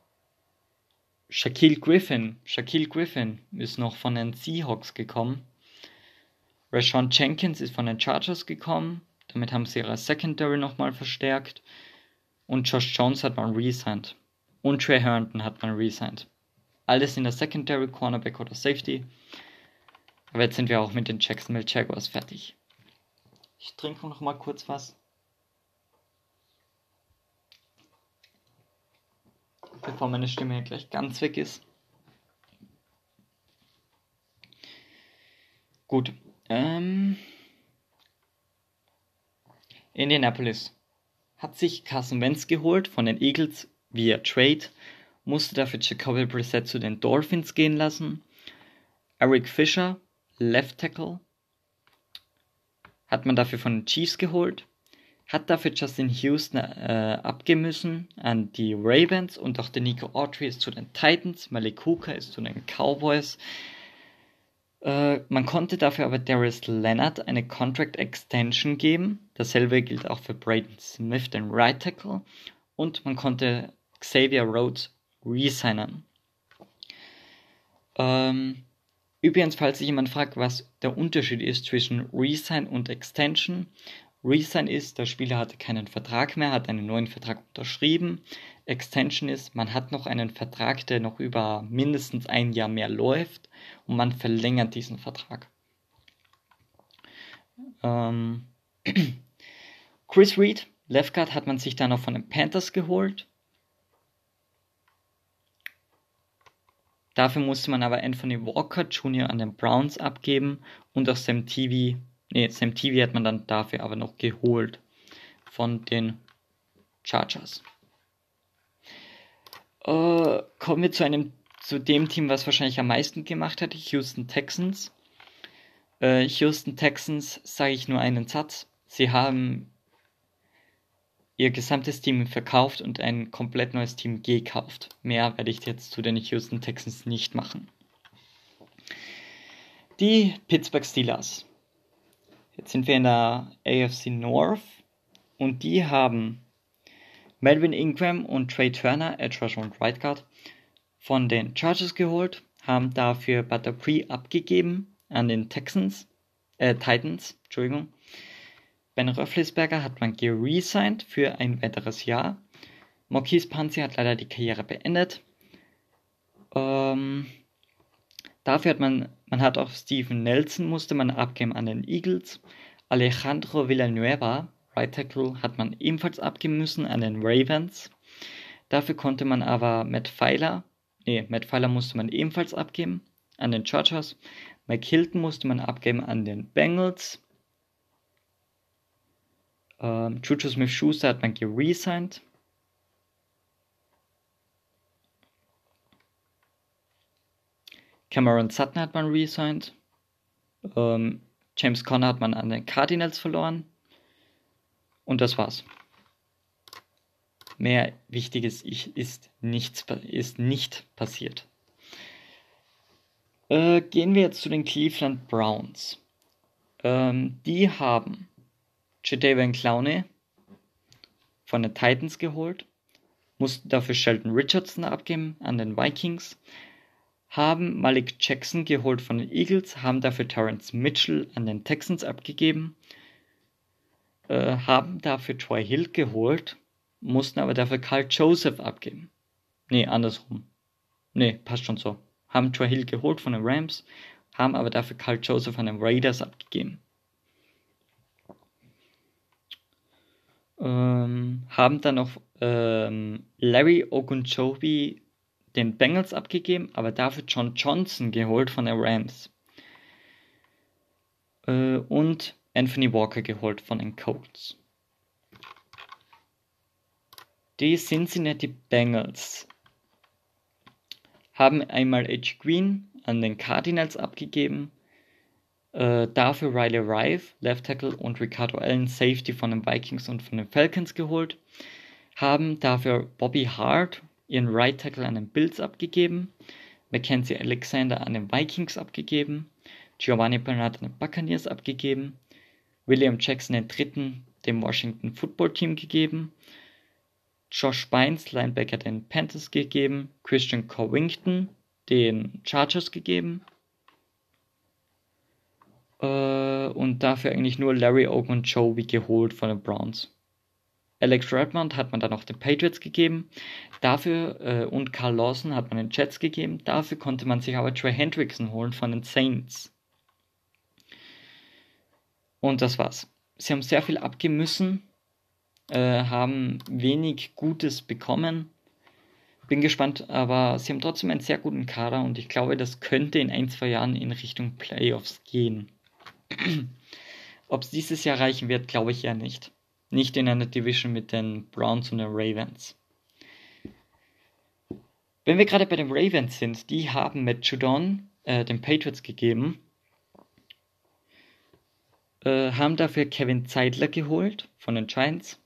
Shaquille Griffin. Shaquille Griffin ist noch von den Seahawks gekommen. Rashawn Jenkins ist von den Chargers gekommen. Damit haben sie ihre Secondary nochmal verstärkt. Und Josh Jones hat man resigned. Und Trey Herndon hat man resigned alles in der Secondary, Cornerback oder Safety. Aber jetzt sind wir auch mit den Jacksonville Jaguars fertig. Ich trinke noch mal kurz was. Bevor meine Stimme gleich ganz weg ist. Gut. Ähm, Indianapolis hat sich Carson Wentz geholt von den Eagles via Trade musste dafür Jacoby Brissett zu den Dolphins gehen lassen. Eric Fischer, Left Tackle, hat man dafür von den Chiefs geholt. Hat dafür Justin Houston äh, abgeben müssen an die Ravens und auch der Nico Autry ist zu den Titans, Malik Hooker ist zu den Cowboys. Äh, man konnte dafür aber Darius Leonard eine Contract Extension geben. Dasselbe gilt auch für Braden Smith, den Right Tackle. Und man konnte Xavier Rhodes resignen. Ähm, übrigens, falls sich jemand fragt, was der Unterschied ist zwischen Resign und Extension. Resign ist, der Spieler hatte keinen Vertrag mehr, hat einen neuen Vertrag unterschrieben. Extension ist, man hat noch einen Vertrag, der noch über mindestens ein Jahr mehr läuft und man verlängert diesen Vertrag. Ähm Chris Reed, Left Guard, hat man sich dann noch von den Panthers geholt. Dafür musste man aber Anthony Walker Jr. an den Browns abgeben und auch Sam TV, nee, Sam TV hat man dann dafür aber noch geholt von den Chargers. Äh, kommen wir zu einem, zu dem Team, was wahrscheinlich am meisten gemacht hat, Houston Texans. Äh, Houston Texans sage ich nur einen Satz. Sie haben ihr gesamtes Team verkauft und ein komplett neues Team gekauft. Mehr werde ich jetzt zu den Houston Texans nicht machen. Die Pittsburgh Steelers. Jetzt sind wir in der AFC North. Und die haben Melvin Ingram und Trey Turner, Edge Rusher und Right Guard, von den Chargers geholt, haben dafür Butter Pre abgegeben an den Texans, äh, Titans, Entschuldigung. Ben Roethlisberger hat man geresigned für ein weiteres Jahr. Marquise Panzi hat leider die Karriere beendet. Ähm, dafür hat man, man hat auch Steven Nelson musste man abgeben an den Eagles. Alejandro Villanueva, Right Tackle, hat man ebenfalls abgeben müssen an den Ravens. Dafür konnte man aber Matt Pfeiler, nee, Matt Pfeiler musste man ebenfalls abgeben an den Chargers. Mike Hilton musste man abgeben an den Bengals. Ähm, Juju Smith-Schuster hat man geresigned. Cameron Sutton hat man resigned. Ähm, James Conner hat man an den Cardinals verloren. Und das war's. Mehr Wichtiges ist, nichts, ist nicht passiert. Äh, gehen wir jetzt zu den Cleveland Browns. Ähm, die haben Jadavian Clowney von den Titans geholt, mussten dafür Sheldon Richardson abgeben an den Vikings, haben Malik Jackson geholt von den Eagles, haben dafür Terrence Mitchell an den Texans abgegeben, äh, haben dafür Troy Hill geholt, mussten aber dafür Carl Joseph abgeben. Nee, andersrum. Nee, passt schon so. Haben Troy Hill geholt von den Rams, haben aber dafür Carl Joseph an den Raiders abgegeben. Ähm, haben dann noch ähm, Larry Ogunjobi den Bengals abgegeben, aber dafür John Johnson geholt von den Rams. Äh, und Anthony Walker geholt von den Colts. Die Cincinnati Bengals haben einmal Edge Green an den Cardinals abgegeben, äh, dafür Riley Rive, Left Tackle und Ricardo Allen, Safety von den Vikings und von den Falcons geholt, haben dafür Bobby Hart, ihren Right Tackle an den Bills abgegeben, Mackenzie Alexander an den Vikings abgegeben, Giovanni Bernard an den Buccaneers abgegeben, William Jackson den dritten dem Washington Football Team gegeben, Josh Bynes, Linebacker den Panthers gegeben, Christian Covington den Chargers gegeben äh, und dafür eigentlich nur Larry Oak und Joey geholt von den Browns. Alex Redmond hat man dann noch den Patriots gegeben. Dafür äh, und Carl Lawson hat man den Jets gegeben. Dafür konnte man sich aber Trey Hendrickson holen von den Saints. Und das war's. Sie haben sehr viel abgeben äh, haben wenig Gutes bekommen. Bin gespannt, aber sie haben trotzdem einen sehr guten Kader und ich glaube, das könnte in ein, zwei Jahren in Richtung Playoffs gehen. Ob es dieses Jahr reichen wird, glaube ich ja nicht nicht in einer Division mit den Browns und den Ravens. Wenn wir gerade bei den Ravens sind, die haben Matt Judon äh, den Patriots gegeben, äh, haben dafür Kevin Zeidler geholt von den Giants,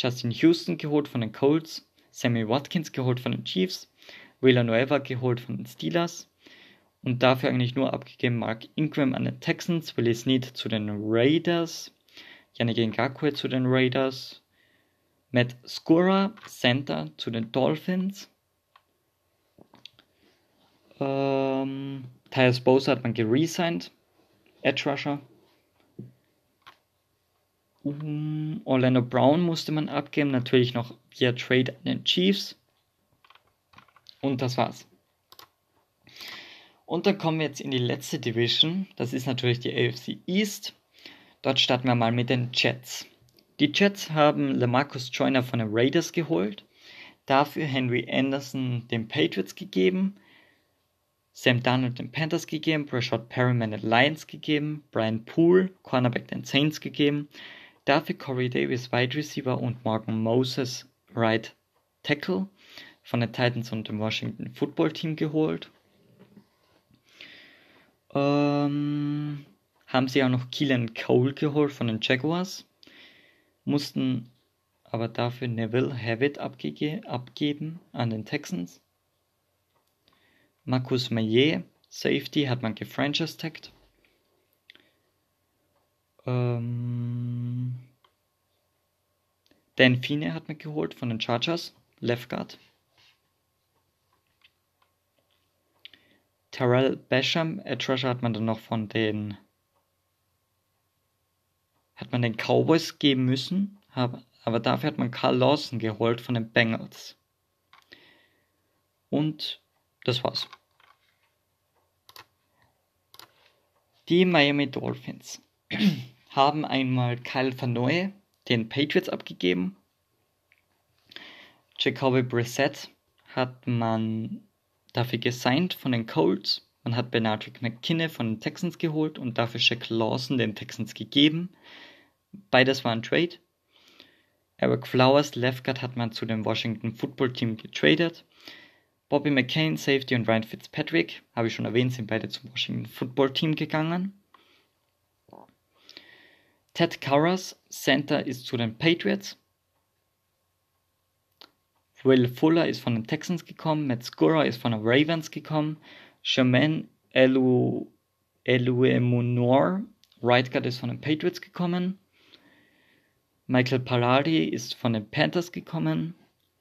Justin Houston geholt von den Colts, Sammy Watkins geholt von den Chiefs, Villanueva geholt von den Steelers und dafür eigentlich nur abgegeben Mark Ingram an den Texans, Willie Snead zu den Raiders, Yannick Ngakwe zu den Raiders, Matt Skura, Center zu den Dolphins. Ähm, Tyus Bowser hat man geresigned, Edge Rusher. Um, Orlando Brown musste man abgeben, natürlich noch via Trade an den Chiefs. Und das war's. Und dann kommen wir jetzt in die letzte Division. Das ist natürlich die AFC East. Dort starten wir mal mit den Jets. Die Jets haben LeMarcus Joyner von den Raiders geholt, dafür Henry Anderson den Patriots gegeben, Sam Darnold den Panthers gegeben, Brashad Perryman den Lions gegeben, Brian Poole, Cornerback den Saints gegeben, dafür Corey Davis Wide Receiver und Morgan Moses Right Tackle von den Titans und dem Washington Football Team geholt. Ähm, haben sie auch noch Keelan Cole geholt von den Jaguars, mussten aber dafür Neville Havitt abge abgeben an den Texans. Marcus Maillet, Safety, hat man gefranchise-tagged. Ähm Dan Fine hat man geholt von den Chargers, Left Guard. Terrell Basham, Edge Rusher hat man dann noch von den hat man den Cowboys geben müssen, aber dafür hat man Carl Lawson geholt von den Bengals. Und das war's. Die Miami Dolphins haben einmal Kyle Vanoy den Patriots abgegeben. Jacoby Brissett hat man dafür gesigned von den Colts. Man hat Benardrick McKinney von den Texans geholt und dafür Shaq Lawson den Texans gegeben. Beides war ein Trade. Eric Flowers, Left Guard, hat man zu dem Washington Football Team getradet. Bobby McCain, Safety und Ryan Fitzpatrick, habe ich schon erwähnt, sind beide zum Washington Football Team gegangen. Ted Karras, Center, ist zu den Patriots. Will Fuller ist von den Texans gekommen. Matt Scura ist von den Ravens gekommen. Jermaine Elu, Right Guard, ist von den Patriots gekommen. Michael Palari ist von den Panthers gekommen.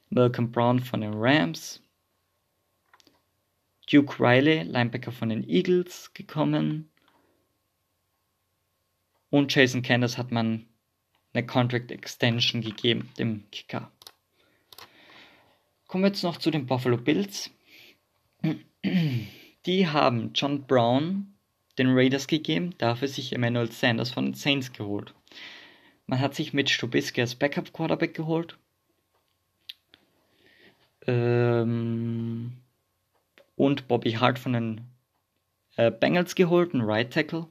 Malcolm Brown von den Rams. Duke Riley, Linebacker von den Eagles, gekommen. Und Jason Candace hat man eine Contract Extension gegeben, dem Kicker. Kommen wir jetzt noch zu den Buffalo Bills. Die haben John Brown den Raiders gegeben, dafür sich Emmanuel Sanders von den Saints geholt. Man hat sich mit Stubisky als Backup Quarterback geholt. Ähm, und Bobby Hart von den äh, Bengals geholt, ein Right Tackle.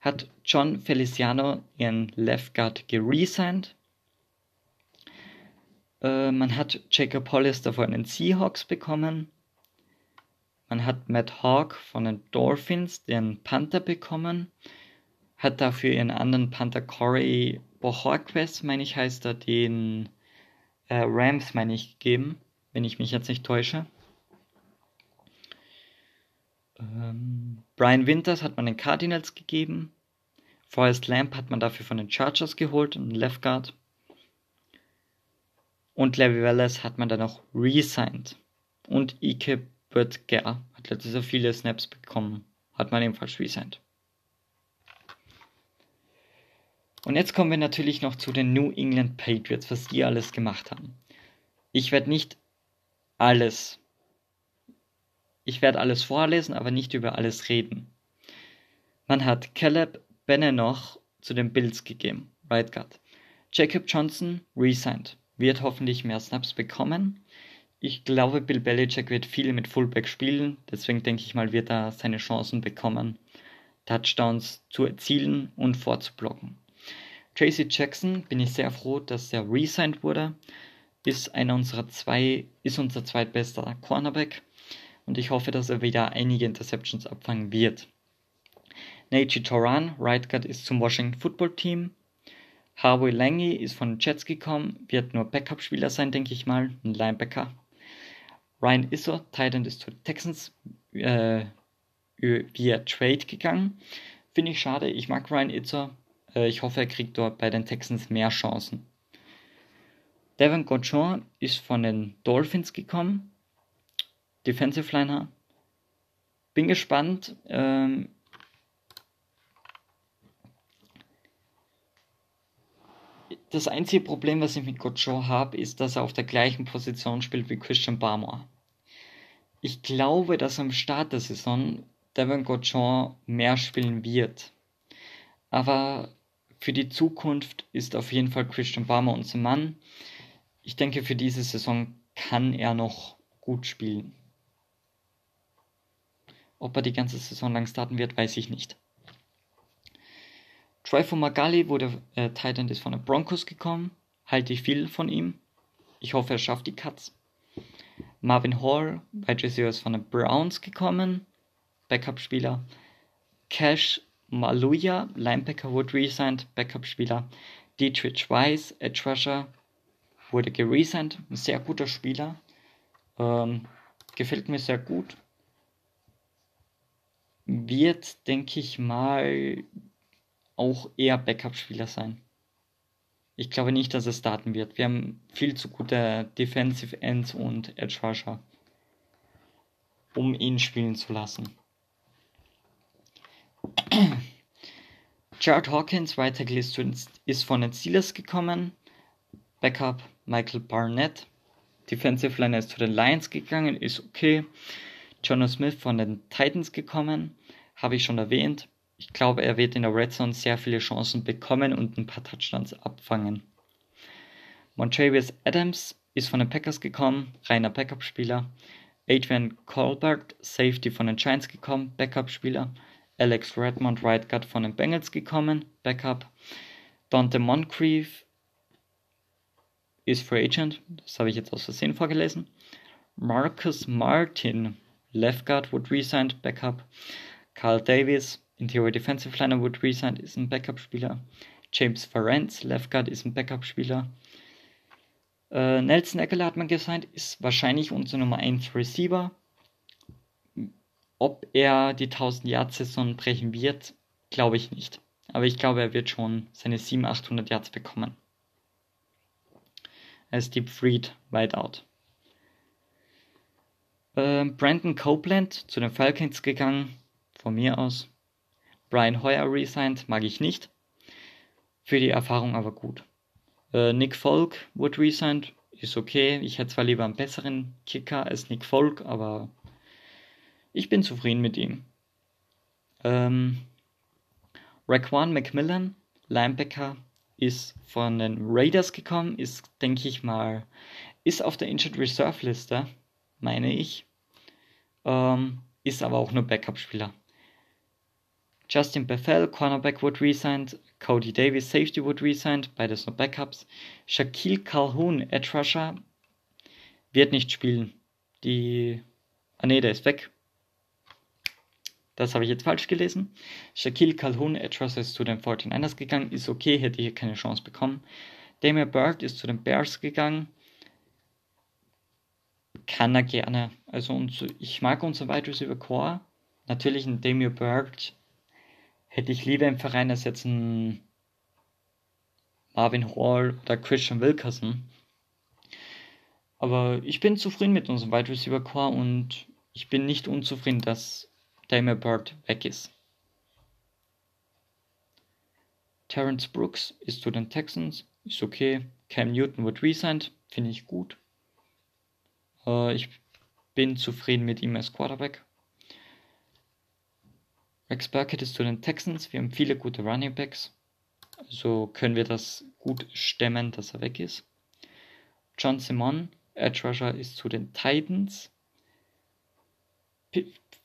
Hat John Feliciano ihren Left Guard geresigned. Äh, man hat Jacob Hollister von den Seahawks bekommen. Man hat Matt Hawk von den Dolphins, den Panther bekommen. Hat dafür ihren anderen Panther Corey Bohorquez, meine ich, heißt er, den äh, Rams, meine ich, gegeben wenn ich mich jetzt nicht täusche. Ähm, Brian Winters hat man den Cardinals gegeben. Forrest Lamp hat man dafür von den Chargers geholt, einen Left Guard. Und Levi Wallace hat man dann noch re-signed. Und Ike Böttger hat letztes Jahr viele Snaps bekommen. Hat man ebenfalls re-signed. Und jetzt kommen wir natürlich noch zu den New England Patriots, was die alles gemacht haben. Ich werde nicht alles. Ich werde alles vorlesen, aber nicht über alles reden. Man hat Caleb Benenoch zu den Bills gegeben, Right Guard. Jacob Johnson resigned, wird hoffentlich mehr Snaps bekommen. Ich glaube, Bill Belichick wird viel mit Fullback spielen, deswegen denke ich mal, wird er seine Chancen bekommen, Touchdowns zu erzielen und vorzublocken. Tracy Jackson bin ich sehr froh, dass er resigned wurde ist einer unserer zwei, ist unser zweitbester Cornerback und ich hoffe, dass er wieder einige Interceptions abfangen wird. Neji Toran, Right Guard, ist zum Washington Football Team. Harvey Lange ist von den Jets gekommen, wird nur Backup-Spieler sein, denke ich mal, ein Linebacker. Ryan Isser, Titan, ist zu Texans äh, via Trade gegangen. Finde ich schade, ich mag Ryan Itzer. Äh, ich hoffe, er kriegt dort bei den Texans mehr Chancen. Devin Gochon ist von den Dolphins gekommen. Defensive Liner. Bin gespannt. Ähm, das einzige Problem, was ich mit Gochon habe, ist, dass er auf der gleichen Position spielt wie Christian Barmore. Ich glaube, dass am Start der Saison Devin Gochon mehr spielen wird. Aber für die Zukunft ist auf jeden Fall Christian Barmore unser Mann ich denke, für diese Saison kann er noch gut spielen. Ob er die ganze Saison lang starten wird, weiß ich nicht. Trifo Magali wurde äh, Titan ist von den Broncos gekommen. Halte ich viel von ihm. Ich hoffe, er schafft die Cuts. Marvin Hall bei ist von den Browns gekommen. Backup-Spieler. Cash Maluya, Linebacker, wurde resigned. Backup-Spieler. Dietrich Weiss, Edge Rusher, wurde geresigned, ein sehr guter Spieler. Ähm, gefällt mir sehr gut. Wird, denke ich mal, auch eher Backup-Spieler sein. Ich glaube nicht, dass er starten wird. Wir haben viel zu gute Defensive Ends und Edge Rusher, um ihn spielen zu lassen. Jared Hawkins, Right Tackle, ist von den Steelers gekommen. Backup Michael Barnett. Defensive Line ist zu den Lions gegangen, ist okay. Jono Smith von den Titans gekommen, habe ich schon erwähnt. Ich glaube, er wird in der Red Zone sehr viele Chancen bekommen und ein paar Touchdowns abfangen. Montravius Adams ist von den Packers gekommen, reiner Backup-Spieler. Adrian Colbert, Safety von den Giants gekommen, Backup-Spieler. Alex Redmond, Right Guard von den Bengals gekommen, Backup. Dante Moncrief ist Free Agent, das habe ich jetzt aus Versehen vorgelesen. Marcus Martin, Left Guard, would resigned, Backup. Carl Davis, Interior Defensive Liner would resigned, ist ein Backup-Spieler. James Ferenc, Left Guard, ist ein Backup-Spieler. Äh, Nelson Eckler hat man gesigned, ist wahrscheinlich unser Nummer 1 Receiver. Ob er die 1000 Yard Saison brechen wird, glaube ich nicht. Aber ich glaube, er wird schon seine 700, 800 Yards bekommen. Deep Freed, wide out. Äh, Brandon Copeland zu den Falcons gegangen, von mir aus. Brian Hoyer resigned, mag ich nicht. Für die Erfahrung aber gut. Äh, Nick Folk wurde resigned, ist okay. Ich hätte zwar lieber einen besseren Kicker als Nick Folk, aber ich bin zufrieden mit ihm. Ähm, Raquan McMillan, Linebacker, ist von den Raiders gekommen, ist, denke ich mal, ist auf der Injured Reserve Liste, meine ich. Ähm, ist aber auch nur Backup-Spieler. Justin Bethel, Cornerback, would resigned. Cody Davis, Safety, would resigned. Beides nur Backups. Shaquille Calhoun, Edge Rusher, wird nicht spielen. Die. Ah, ne, der ist weg. Das habe ich jetzt falsch gelesen. Shaquille Calhoun, Rusher, ist zu den 49ers gegangen. Ist okay, hätte hier keine Chance bekommen. Damien Bird ist zu den Bears gegangen. Kann er gerne. Also, ich mag unser Wide Receiver Core. Natürlich ein Damien Bird hätte ich lieber im Verein als jetzt ein Marvin Hall oder Christian Wilkerson. Aber ich bin zufrieden mit unserem Wide Receiver Core und ich bin nicht unzufrieden, dass Damien Bird weg ist. Terence Brooks ist zu den Texans, ist okay. Cam Newton wird resigned, finde ich gut. Äh, ich bin zufrieden mit ihm als Quarterback. Rex Burkett ist zu den Texans. Wir haben viele gute Running Backs. Also können wir das gut stemmen, dass er weg ist. John Simon, Edge Rusher, ist zu den Titans.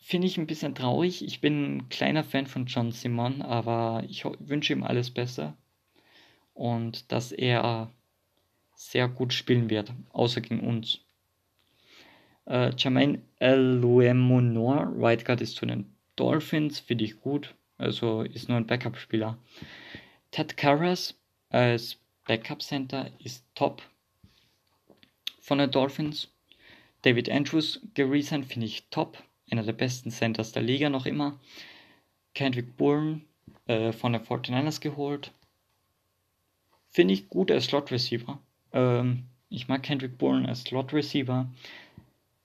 Finde ich ein bisschen traurig. Ich bin ein kleiner Fan von John Simon, aber ich wünsche ihm alles Besser. Und dass er sehr gut spielen wird, außer gegen uns. Äh, Jermaine Eluemunor, Right Guard, ist zu den Dolphins finde ich gut, also ist nur ein Backup-Spieler. Ted Karras als Backup-Center ist top von den Dolphins. David Andrews geresigned finde ich top, einer der besten Centers der Liga noch immer. Kendrick Bourne äh, von den 49ers geholt. Finde ich gut als Slot Receiver. Ähm, ich mag Kendrick Bourne als Slot Receiver.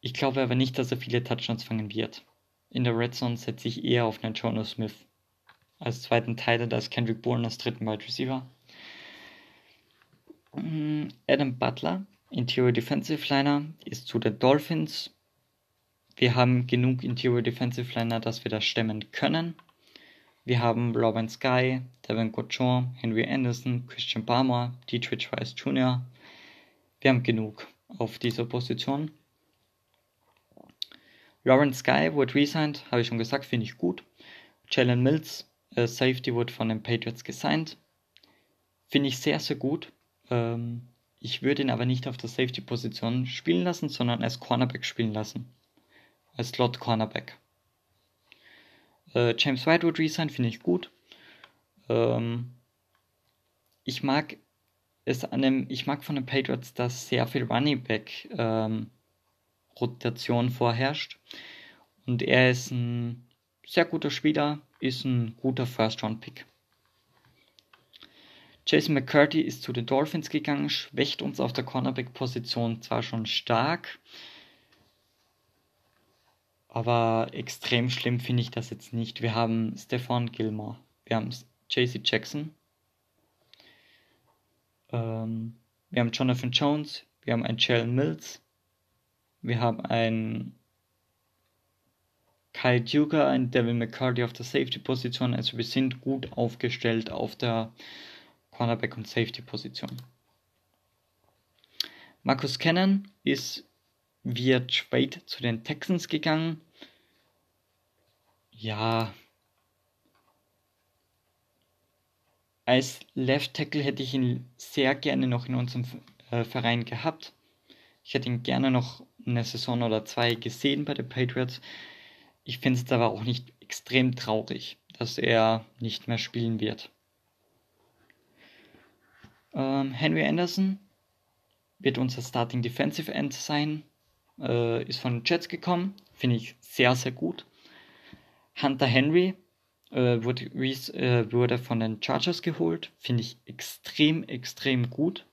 Ich glaube aber nicht, dass er viele Touchdowns fangen wird. In der Red Zone setze ich eher auf einen Jono Smith als zweiten Teil als Kendrick Bourne als dritten Wide Receiver. Mm, Adam Butler, Interior Defensive Liner, ist zu den Dolphins. Wir haben genug Interior Defensive Liner, dass wir das stemmen können. Wir haben Robin Sky, Devin Gochon, Henry Anderson, Christian Palmer, Dietrich Rice Jr. Wir haben genug auf dieser Position. Lawrence Sky wurde resigned, habe ich schon gesagt, finde ich gut. Jalen Mills, äh, Safety, wurde von den Patriots gesigned. Finde ich sehr, sehr gut. Ähm, ich würde ihn aber nicht auf der Safety-Position spielen lassen, sondern als Cornerback spielen lassen. Als Slot-Cornerback. Äh, James White wurde resigned, finde ich gut. Ähm, ich mag es an dem, ich mag von den Patriots, dass sehr viel Running Back ähm, Rotation vorherrscht. Und er ist ein sehr guter Spieler, ist ein guter First-Round-Pick. Jason McCurdy ist zu den Dolphins gegangen, schwächt uns auf der Cornerback-Position zwar schon stark, aber extrem schlimm finde ich das jetzt nicht. Wir haben Stefan Gilmore, wir haben JC Jackson, ähm, wir haben Jonathan Jones, wir haben einen Jalen Mills, wir haben einen Kyle Duker, einen Devin McCarty auf der Safety-Position. Also wir sind gut aufgestellt auf der Cornerback- und Safety-Position. Marcus Cannon ist via Trade zu den Texans gegangen. Ja. Als Left Tackle hätte ich ihn sehr gerne noch in unserem äh, Verein gehabt. Ich hätte ihn gerne noch eine Saison oder zwei gesehen bei den Patriots. Ich finde es aber auch nicht extrem traurig, dass er nicht mehr spielen wird. Ähm, Henry Anderson wird unser Starting Defensive End sein. Äh, ist von den Jets gekommen. Finde ich sehr, sehr gut. Hunter Henry äh, wurde, äh, wurde von den Chargers geholt. Finde ich extrem, extrem gut.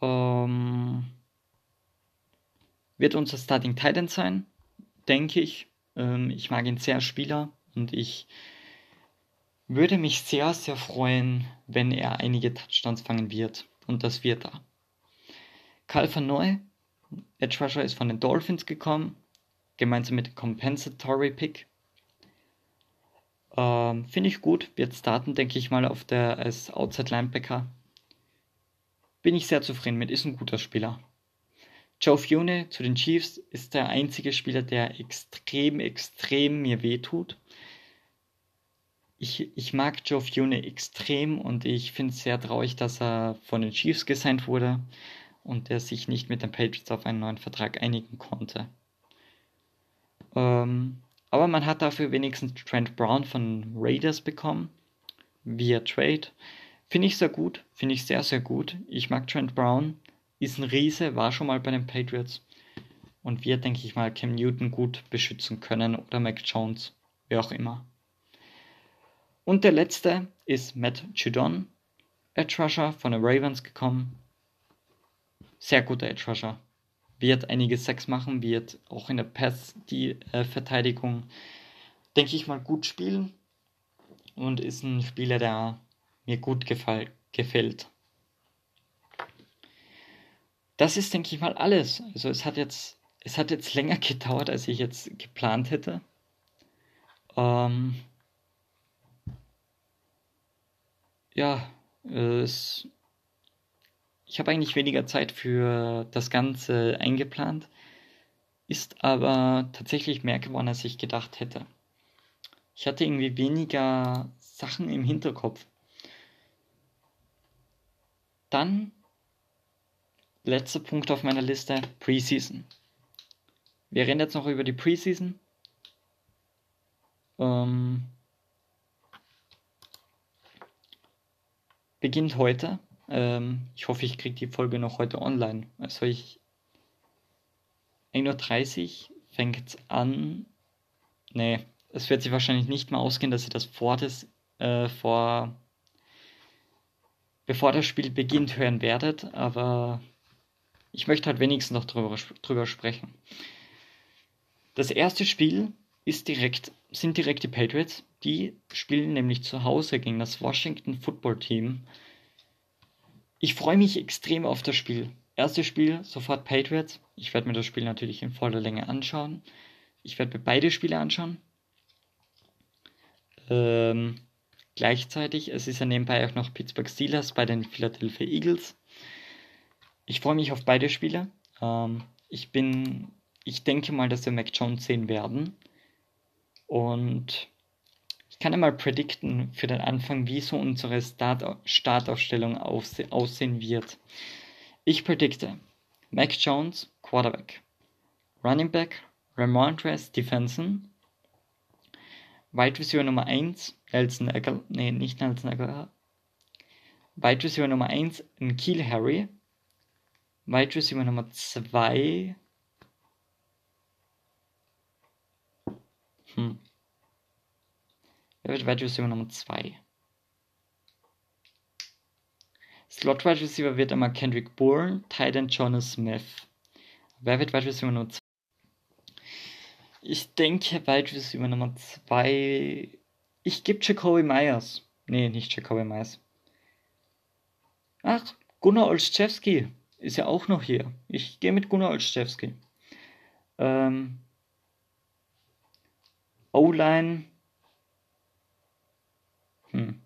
Ähm, wird unser Starting Titan sein, denke ich. Ähm, ich mag ihn sehr Spieler und ich würde mich sehr, sehr freuen, wenn er einige Touchdowns fangen wird. Und das wird er. Karl van Neu, Edge Rusher, ist von den Dolphins gekommen, gemeinsam mit Compensatory Pick. Ähm, Finde ich gut, wird starten, denke ich mal, auf der als Outside Linebacker. Bin ich sehr zufrieden mit, ist ein guter Spieler. Joe Fione zu den Chiefs ist der einzige Spieler, der extrem, extrem mir wehtut ich, ich mag Joe Fione extrem und ich finde es sehr traurig, dass er von den Chiefs gesigned wurde und der sich nicht mit den Patriots auf einen neuen Vertrag einigen konnte. Ähm, aber man hat dafür wenigstens Trent Brown von Raiders bekommen, via Trade. Finde ich sehr gut, finde ich sehr, sehr gut. Ich mag Trent Brown, ist ein Riese, war schon mal bei den Patriots und wird, denke ich mal, Cam Newton gut beschützen können oder Mac Jones, wie auch immer. Und der letzte ist Matt Judon, Edge Rusher von den Ravens gekommen. Sehr guter Edge Rusher. Wird einige Sex machen, wird auch in der Pass die äh, Verteidigung, denke ich mal, gut spielen. Und ist ein Spieler, der mir gut gefall, gefällt. Das ist, denke ich mal, alles. Also es hat jetzt, es hat jetzt länger gedauert, als ich jetzt geplant hätte. Ähm, ja, es, ich habe eigentlich weniger Zeit für das Ganze eingeplant, ist aber tatsächlich mehr geworden, als ich gedacht hätte. Ich hatte irgendwie weniger Sachen im Hinterkopf. Dann letzter Punkt auf meiner Liste, Preseason. Wir reden jetzt noch über die Preseason. Ähm, beginnt heute. Ähm, ich hoffe, ich kriege die Folge noch heute online. Also ich 1.30 Uhr fängt es an. Nee, es wird sich wahrscheinlich nicht mehr ausgehen, dass ich das vor das, äh, vor bevor das Spiel beginnt hören werdet, aber ich möchte halt wenigstens noch drüber, drüber sprechen. Das erste Spiel ist direkt, sind direkt die Patriots. Die spielen nämlich zu Hause gegen das Washington Football Team. Ich freue mich extrem auf das Spiel. Erstes Spiel, sofort Patriots. Ich werde mir das Spiel natürlich in voller Länge anschauen. Ich werde mir beide Spiele anschauen. Ähm, gleichzeitig, es ist ja nebenbei auch noch Pittsburgh Steelers bei den Philadelphia Eagles. Ich freue mich auf beide Spiele. Ähm, ich bin, ich denke mal, dass wir Mac Jones sehen werden. Und kann einmal predikten für den Anfang, wie so unsere Start Startaufstellung aussehen wird. Ich predikte Mac Jones, Quarterback. Running Back, Ramondre Stevenson. Wide Receiver Nummer 1, Nelson Aguilar. Nee, nicht Nelson Aguilar. Wide Receiver Nummer 1, Kiel Harry. Wide Receiver Nummer 2. Hm. Wer wird Wide Receiver Nummer 2? Slot Wide Receiver wird einmal Kendrick Bourne, Titan Jonas Smith. Wer wird Wide Receiver Nummer 2? Ich denke Wide Receiver Nummer 2. Ich gebe Jacoby Myers. Nee, nicht Jacoby Myers. Ach, Gunnar Olszewski ist ja auch noch hier. Ich gehe mit Gunnar Olszewski. Ähm, O-Line. Hm.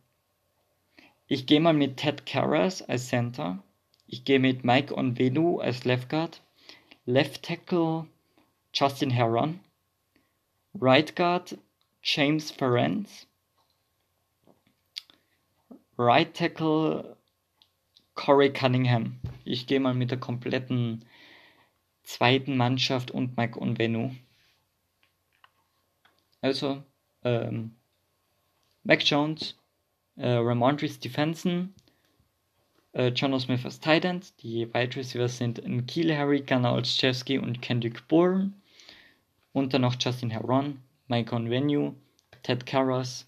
Ich gehe mal mit Ted Karras als Center. Ich gehe mit Mike Onvenu als Left Guard. Left Tackle Justin Heron. Right Guard James Ferenc. Right Tackle Corey Cunningham. Ich gehe mal mit der kompletten zweiten Mannschaft und Mike Onvenu. Also, ähm, Mac Jones, äh, Ramondre Stevenson, äh, John Smith als Titan. Die Wide Receivers sind Kiel Harry, Gunnar Olszewski und Kendrick Bourne. Und dann noch Justin Heron, Mike Onvenu, Ted Karras,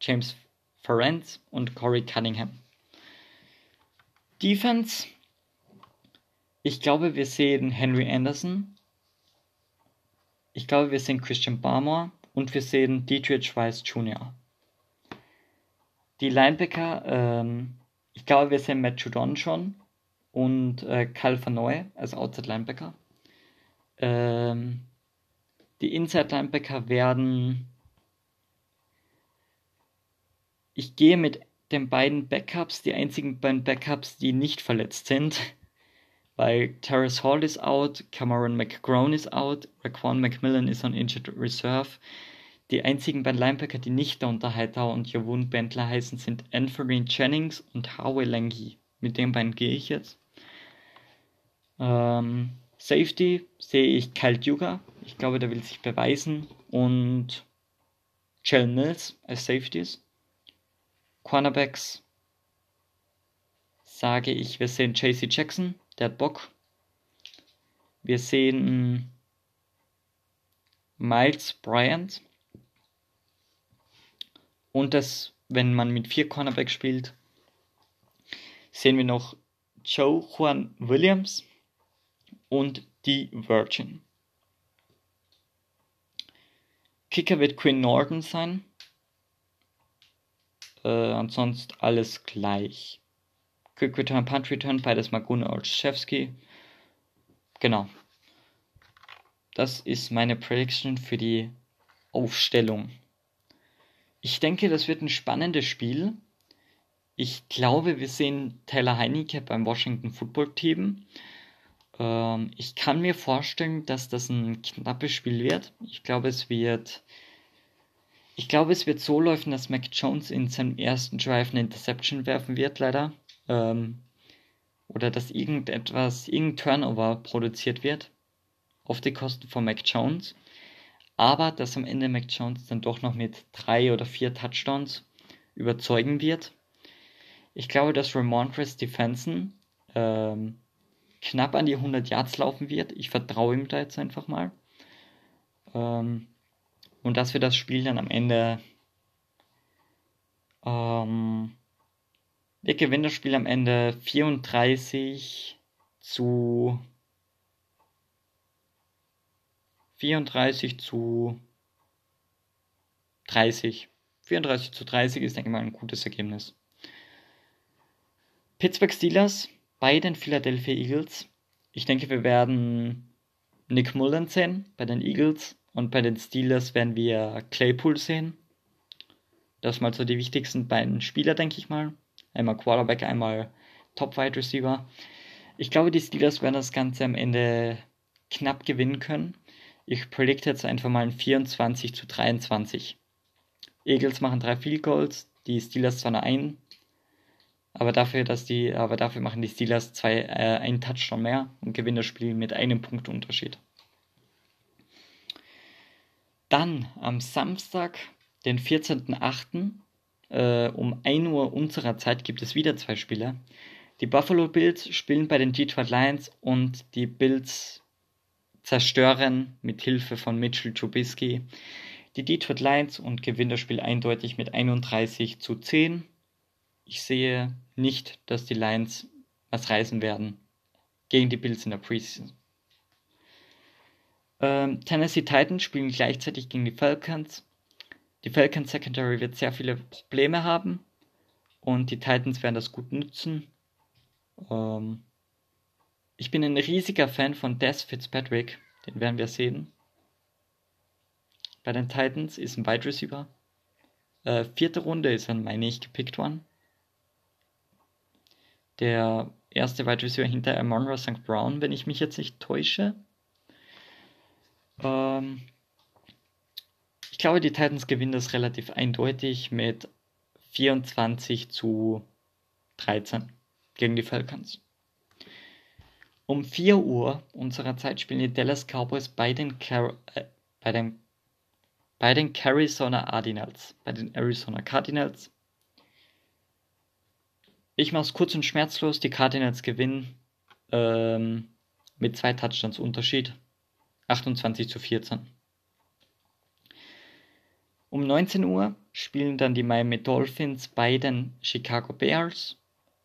James Ferenc und Corey Cunningham. Defense. Ich glaube, wir sehen Henry Anderson. Ich glaube, wir sehen Christian Barmore und wir sehen Dietrich Weiss Jr. Die Linebacker, ähm, ich glaube, wir sehen Matt Judon schon und äh, Kyle Vanoy als Outside Linebacker. Ähm, die Inside Linebacker werden. Ich gehe mit den beiden Backups, die einzigen beiden Backups, die nicht verletzt sind, weil Terrace Hall ist out, Cameron McGrone ist out, Raquan McMillan ist on Injured Reserve. Die einzigen beiden Linebacker, die nicht unter Hightower und Javon Bentler heißen, sind Anthony Jennings und Howie Lange. Mit den beiden gehe ich jetzt. Ähm, Safety sehe ich Kyle Duga. Ich glaube, der will sich beweisen. Und Jalen Mills als Safeties. Cornerbacks sage ich, wir sehen JC Jackson, der hat Bock. Wir sehen Miles Bryant. Und das, wenn man mit vier Cornerbacks spielt, sehen wir noch Joe Juan Williams und die Virgin. Kicker wird Quinn Norton sein. Äh, ansonsten alles gleich. Quick Return, Punt Return, beides Maguna Olszewski. Genau. Das ist meine Prediction für die Aufstellung. Ich denke, das wird ein spannendes Spiel. Ich glaube, wir sehen Taylor Heinecke beim Washington Football Team. Ähm, ich kann mir vorstellen, dass das ein knappes Spiel wird. Ich glaube, es wird. Ich glaube, es wird so laufen, dass Mac Jones in seinem ersten Drive eine Interception werfen wird, leider. Ähm, oder dass irgendetwas, irgendein Turnover produziert wird. Auf die Kosten von Mac Jones. Aber dass am Ende Mac Jones dann doch noch mit drei oder vier Touchdowns überzeugen wird. Ich glaube, dass Ramondre Stevenson ähm, knapp an die 100 Yards laufen wird. Ich vertraue ihm da jetzt einfach mal. Ähm, und dass wir das Spiel dann am Ende. Ähm, wir gewinnen das Spiel am Ende 34 zu 34 zu 30. 34 zu 30 ist, denke ich mal, ein gutes Ergebnis. Pittsburgh Steelers bei den Philadelphia Eagles. Ich denke, wir werden Nick Mullen sehen bei den Eagles und bei den Steelers werden wir Claypool sehen. Das mal so die wichtigsten beiden Spieler, denke ich mal. Einmal Quarterback, einmal Top Wide Receiver. Ich glaube, die Steelers werden das Ganze am Ende knapp gewinnen können. Ich predikte jetzt einfach mal ein 24 zu 23. Eagles machen drei Field Goals, die Steelers zwar nur ein, aber dafür, dass die, aber dafür machen die Steelers zwei, äh, einen Touchdown mehr und gewinnen das Spiel mit einem Punkt Unterschied. Dann am Samstag, den 14.08. Äh, um 1 Uhr unserer Zeit gibt es wieder zwei Spiele. Die Buffalo Bills spielen bei den Detroit Lions und die Bills zerstören mit Hilfe von Mitchell Trubisky die Detroit Lions und gewinnt das Spiel eindeutig mit 31 zu 10. Ich sehe nicht, dass die Lions was reißen werden gegen die Bills in der Preseason. Ähm, Tennessee Titans spielen gleichzeitig gegen die Falcons. Die Falcons Secondary wird sehr viele Probleme haben und die Titans werden das gut nutzen. Ähm, ich bin ein riesiger Fan von Des Fitzpatrick, den werden wir sehen. Bei den Titans ist ein Wide Receiver. Äh, vierte Runde ist dann, meine ich, gepickt worden. Der erste Wide Receiver hinter Amon St. Brown, wenn ich mich jetzt nicht täusche. Ähm, ich glaube, die Titans gewinnen das relativ eindeutig mit 24 zu 13 gegen die Falcons. Um 4 Uhr unserer Zeit spielen die Dallas Cowboys bei den, Car äh, bei den, bei den Arizona Cardinals. Bei den Arizona Cardinals. Ich mache es kurz und schmerzlos. Die Cardinals gewinnen ähm, mit zwei Touchdowns Unterschied. 28 zu 14. Um 19 Uhr spielen dann die Miami Dolphins bei den Chicago Bears.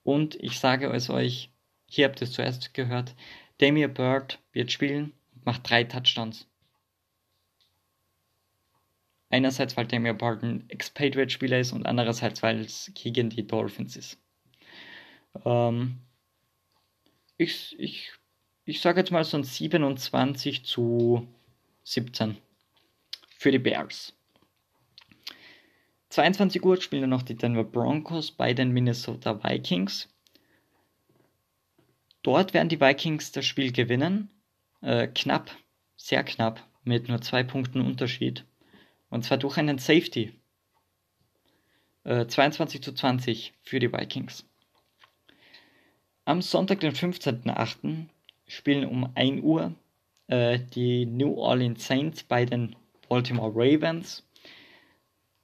Und ich sage es euch, hier habt ihr es zuerst gehört, Damien Bird wird spielen und macht drei Touchdowns. Einerseits, weil Damien Bird ein Expatriate-Spieler ist und andererseits, weil es gegen die Dolphins ist. Ähm, ich, ich ich sage jetzt mal so ein 27 zu 17 für die Bears. 22 Uhr spielen dann noch die Denver Broncos bei den Minnesota Vikings. Dort werden die Vikings das Spiel gewinnen. Äh, knapp, sehr knapp, mit nur zwei Punkten Unterschied. Und zwar durch einen Safety. Äh, 22 zu 20 für die Vikings. Am Sonntag, den 15.08., spielen um 1 Uhr äh, die New Orleans Saints bei den Baltimore Ravens.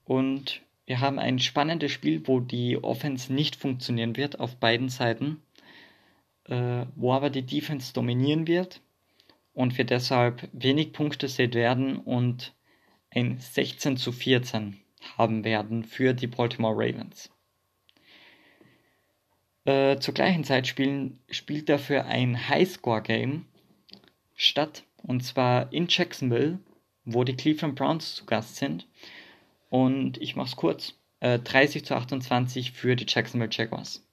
Und wir haben ein spannendes Spiel, wo die Offense nicht funktionieren wird auf beiden Seiten, äh, wo aber die Defense dominieren wird und wir deshalb wenig Punkte sehen werden und ein 16 zu 14 haben werden für die Baltimore Ravens. Äh, zur gleichen Zeit spielen, spielt dafür ein Highscore-Game statt, und zwar in Jacksonville, wo die Cleveland Browns zu Gast sind. Und ich mache es kurz: äh, 30 zu 28 für die Jacksonville Jaguars.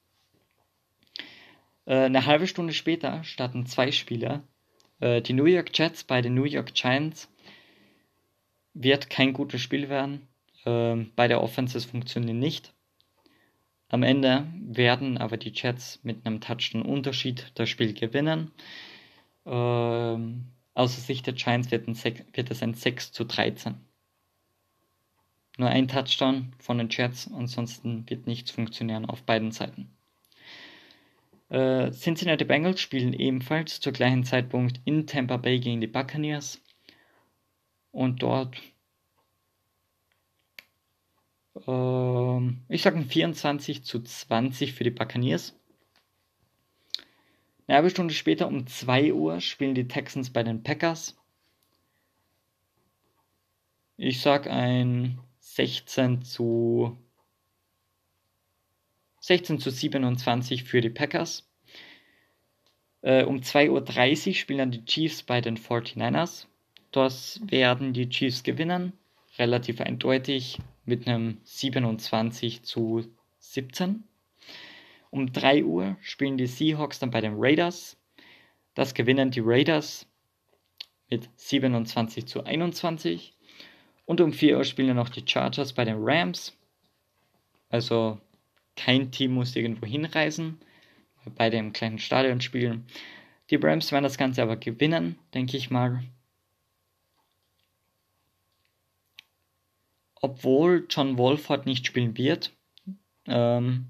Äh, eine halbe Stunde später starten zwei Spieler. Äh, die New York Jets bei den New York Giants wird kein gutes Spiel werden. Ähm, beide Offenses funktionieren nicht. Am Ende werden aber die Jets mit einem Touchdown-Unterschied das Spiel gewinnen. Ähm, aus Sicht der Giants wird, wird es ein 6 zu 13. Nur ein Touchdown von den Jets, ansonsten wird nichts funktionieren auf beiden Seiten. Äh, Cincinnati Bengals spielen ebenfalls zur gleichen Zeitpunkt in Tampa Bay gegen die Buccaneers. Und dort ähm, ich sage 24 zu 20 für die Buccaneers. Eine halbe Stunde später um 2 Uhr spielen die Texans bei den Packers. Ich sage ein 16 zu 16 zu 27 für die Packers. Äh, um 2.30 Uhr spielen dann die Chiefs bei den 49ers. Das werden die Chiefs gewinnen. Relativ eindeutig mit einem 27 zu 17. Um 3 Uhr spielen die Seahawks dann bei den Raiders. Das gewinnen die Raiders mit 27 zu 21. Und um 4 Uhr spielen dann noch die Chargers bei den Rams. Also kein Team muss irgendwo hinreisen, bei dem kleinen Stadion spielen. Die Rams werden das Ganze aber gewinnen, denke ich mal. obwohl John Wolford nicht spielen wird. Ähm,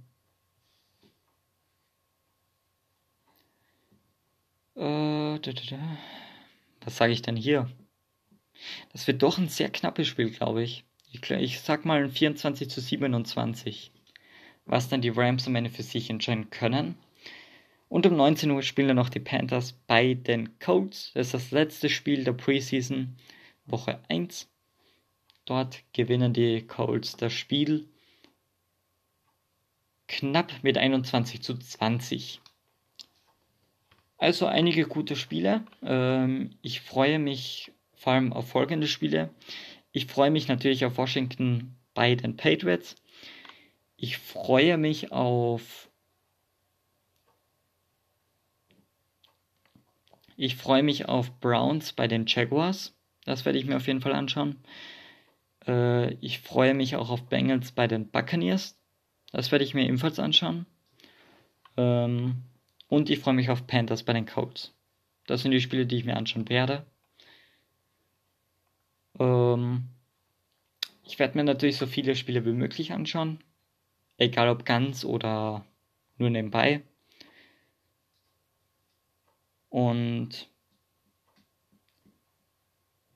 äh. Was sage ich denn hier? Das wird doch ein sehr knappes Spiel, glaube ich. ich. Ich sag mal ein 24 zu 27, was dann die Rams am Ende für sich entscheiden können. Und um 19 Uhr spielen dann noch die Panthers bei den Colts. Das ist das letzte Spiel der Preseason, Woche 1. Dort gewinnen die Colts das Spiel knapp mit 21 zu 20. Also einige gute Spiele. Ähm, ich freue mich vor allem auf folgende Spiele. Ich freue mich natürlich auf Washington bei den Patriots. Ich freue mich auf. Ich freue mich auf Browns bei den Jaguars. Das werde ich mir auf jeden Fall anschauen. Äh, ich freue mich auch auf Bengals bei den Buccaneers. Das werde ich mir ebenfalls anschauen. Ähm, und ich freue mich auf Panthers bei den Colts. Das sind die Spiele, die ich mir anschauen werde. Ähm, ich werde mir natürlich so viele Spiele wie möglich anschauen. Egal ob ganz oder nur nebenbei. Und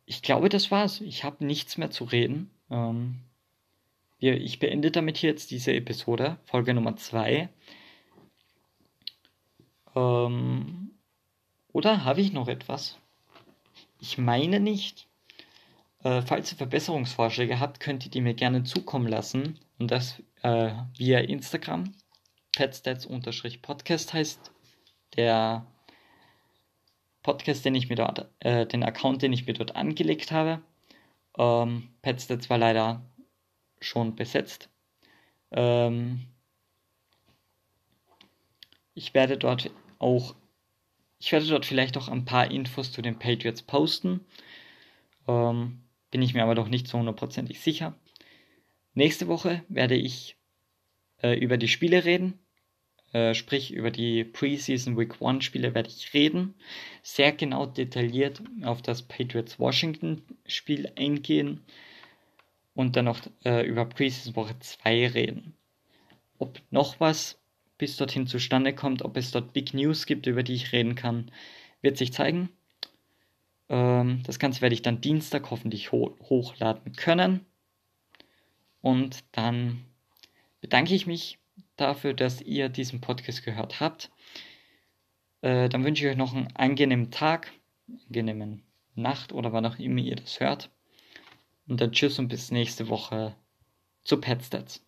ich glaube, das war's. Ich habe nichts mehr zu reden. Ähm, ich beende damit hier jetzt diese Episode, Folge Nummer 2. Ähm, oder habe ich noch etwas? Ich meine nicht. Äh, falls ihr Verbesserungsvorschläge habt, könnt ihr die mir gerne zukommen lassen. Und das äh, via Instagram. Petstats-Podcast heißt der Podcast, den ich mir dort, äh, den Account, den ich mir dort angelegt habe. Ähm, Petstats war leider schon besetzt. Ähm, ich werde dort auch, ich werde dort vielleicht auch ein paar Infos zu den Patriots posten. Ähm, bin ich mir aber noch nicht so hundertprozentig sicher. Nächste Woche werde ich äh, über die Spiele reden. Äh, sprich, über die Preseason Week 1 Spiele werde ich reden. Sehr genau detailliert auf das Patriots Washington Spiel eingehen. Und dann noch äh, über Preseason Woche 2 reden. Ob noch was bis dorthin zustande kommt, ob es dort Big News gibt, über die ich reden kann, wird sich zeigen. Ähm, das Ganze werde ich dann Dienstag hoffentlich ho hochladen können. Und dann bedanke ich mich dafür, dass ihr diesen Podcast gehört habt. Äh, dann wünsche ich euch noch einen angenehmen Tag, angenehmen Nacht oder wann auch immer ihr das hört. Und dann tschüss und bis nächste Woche zu Petstats.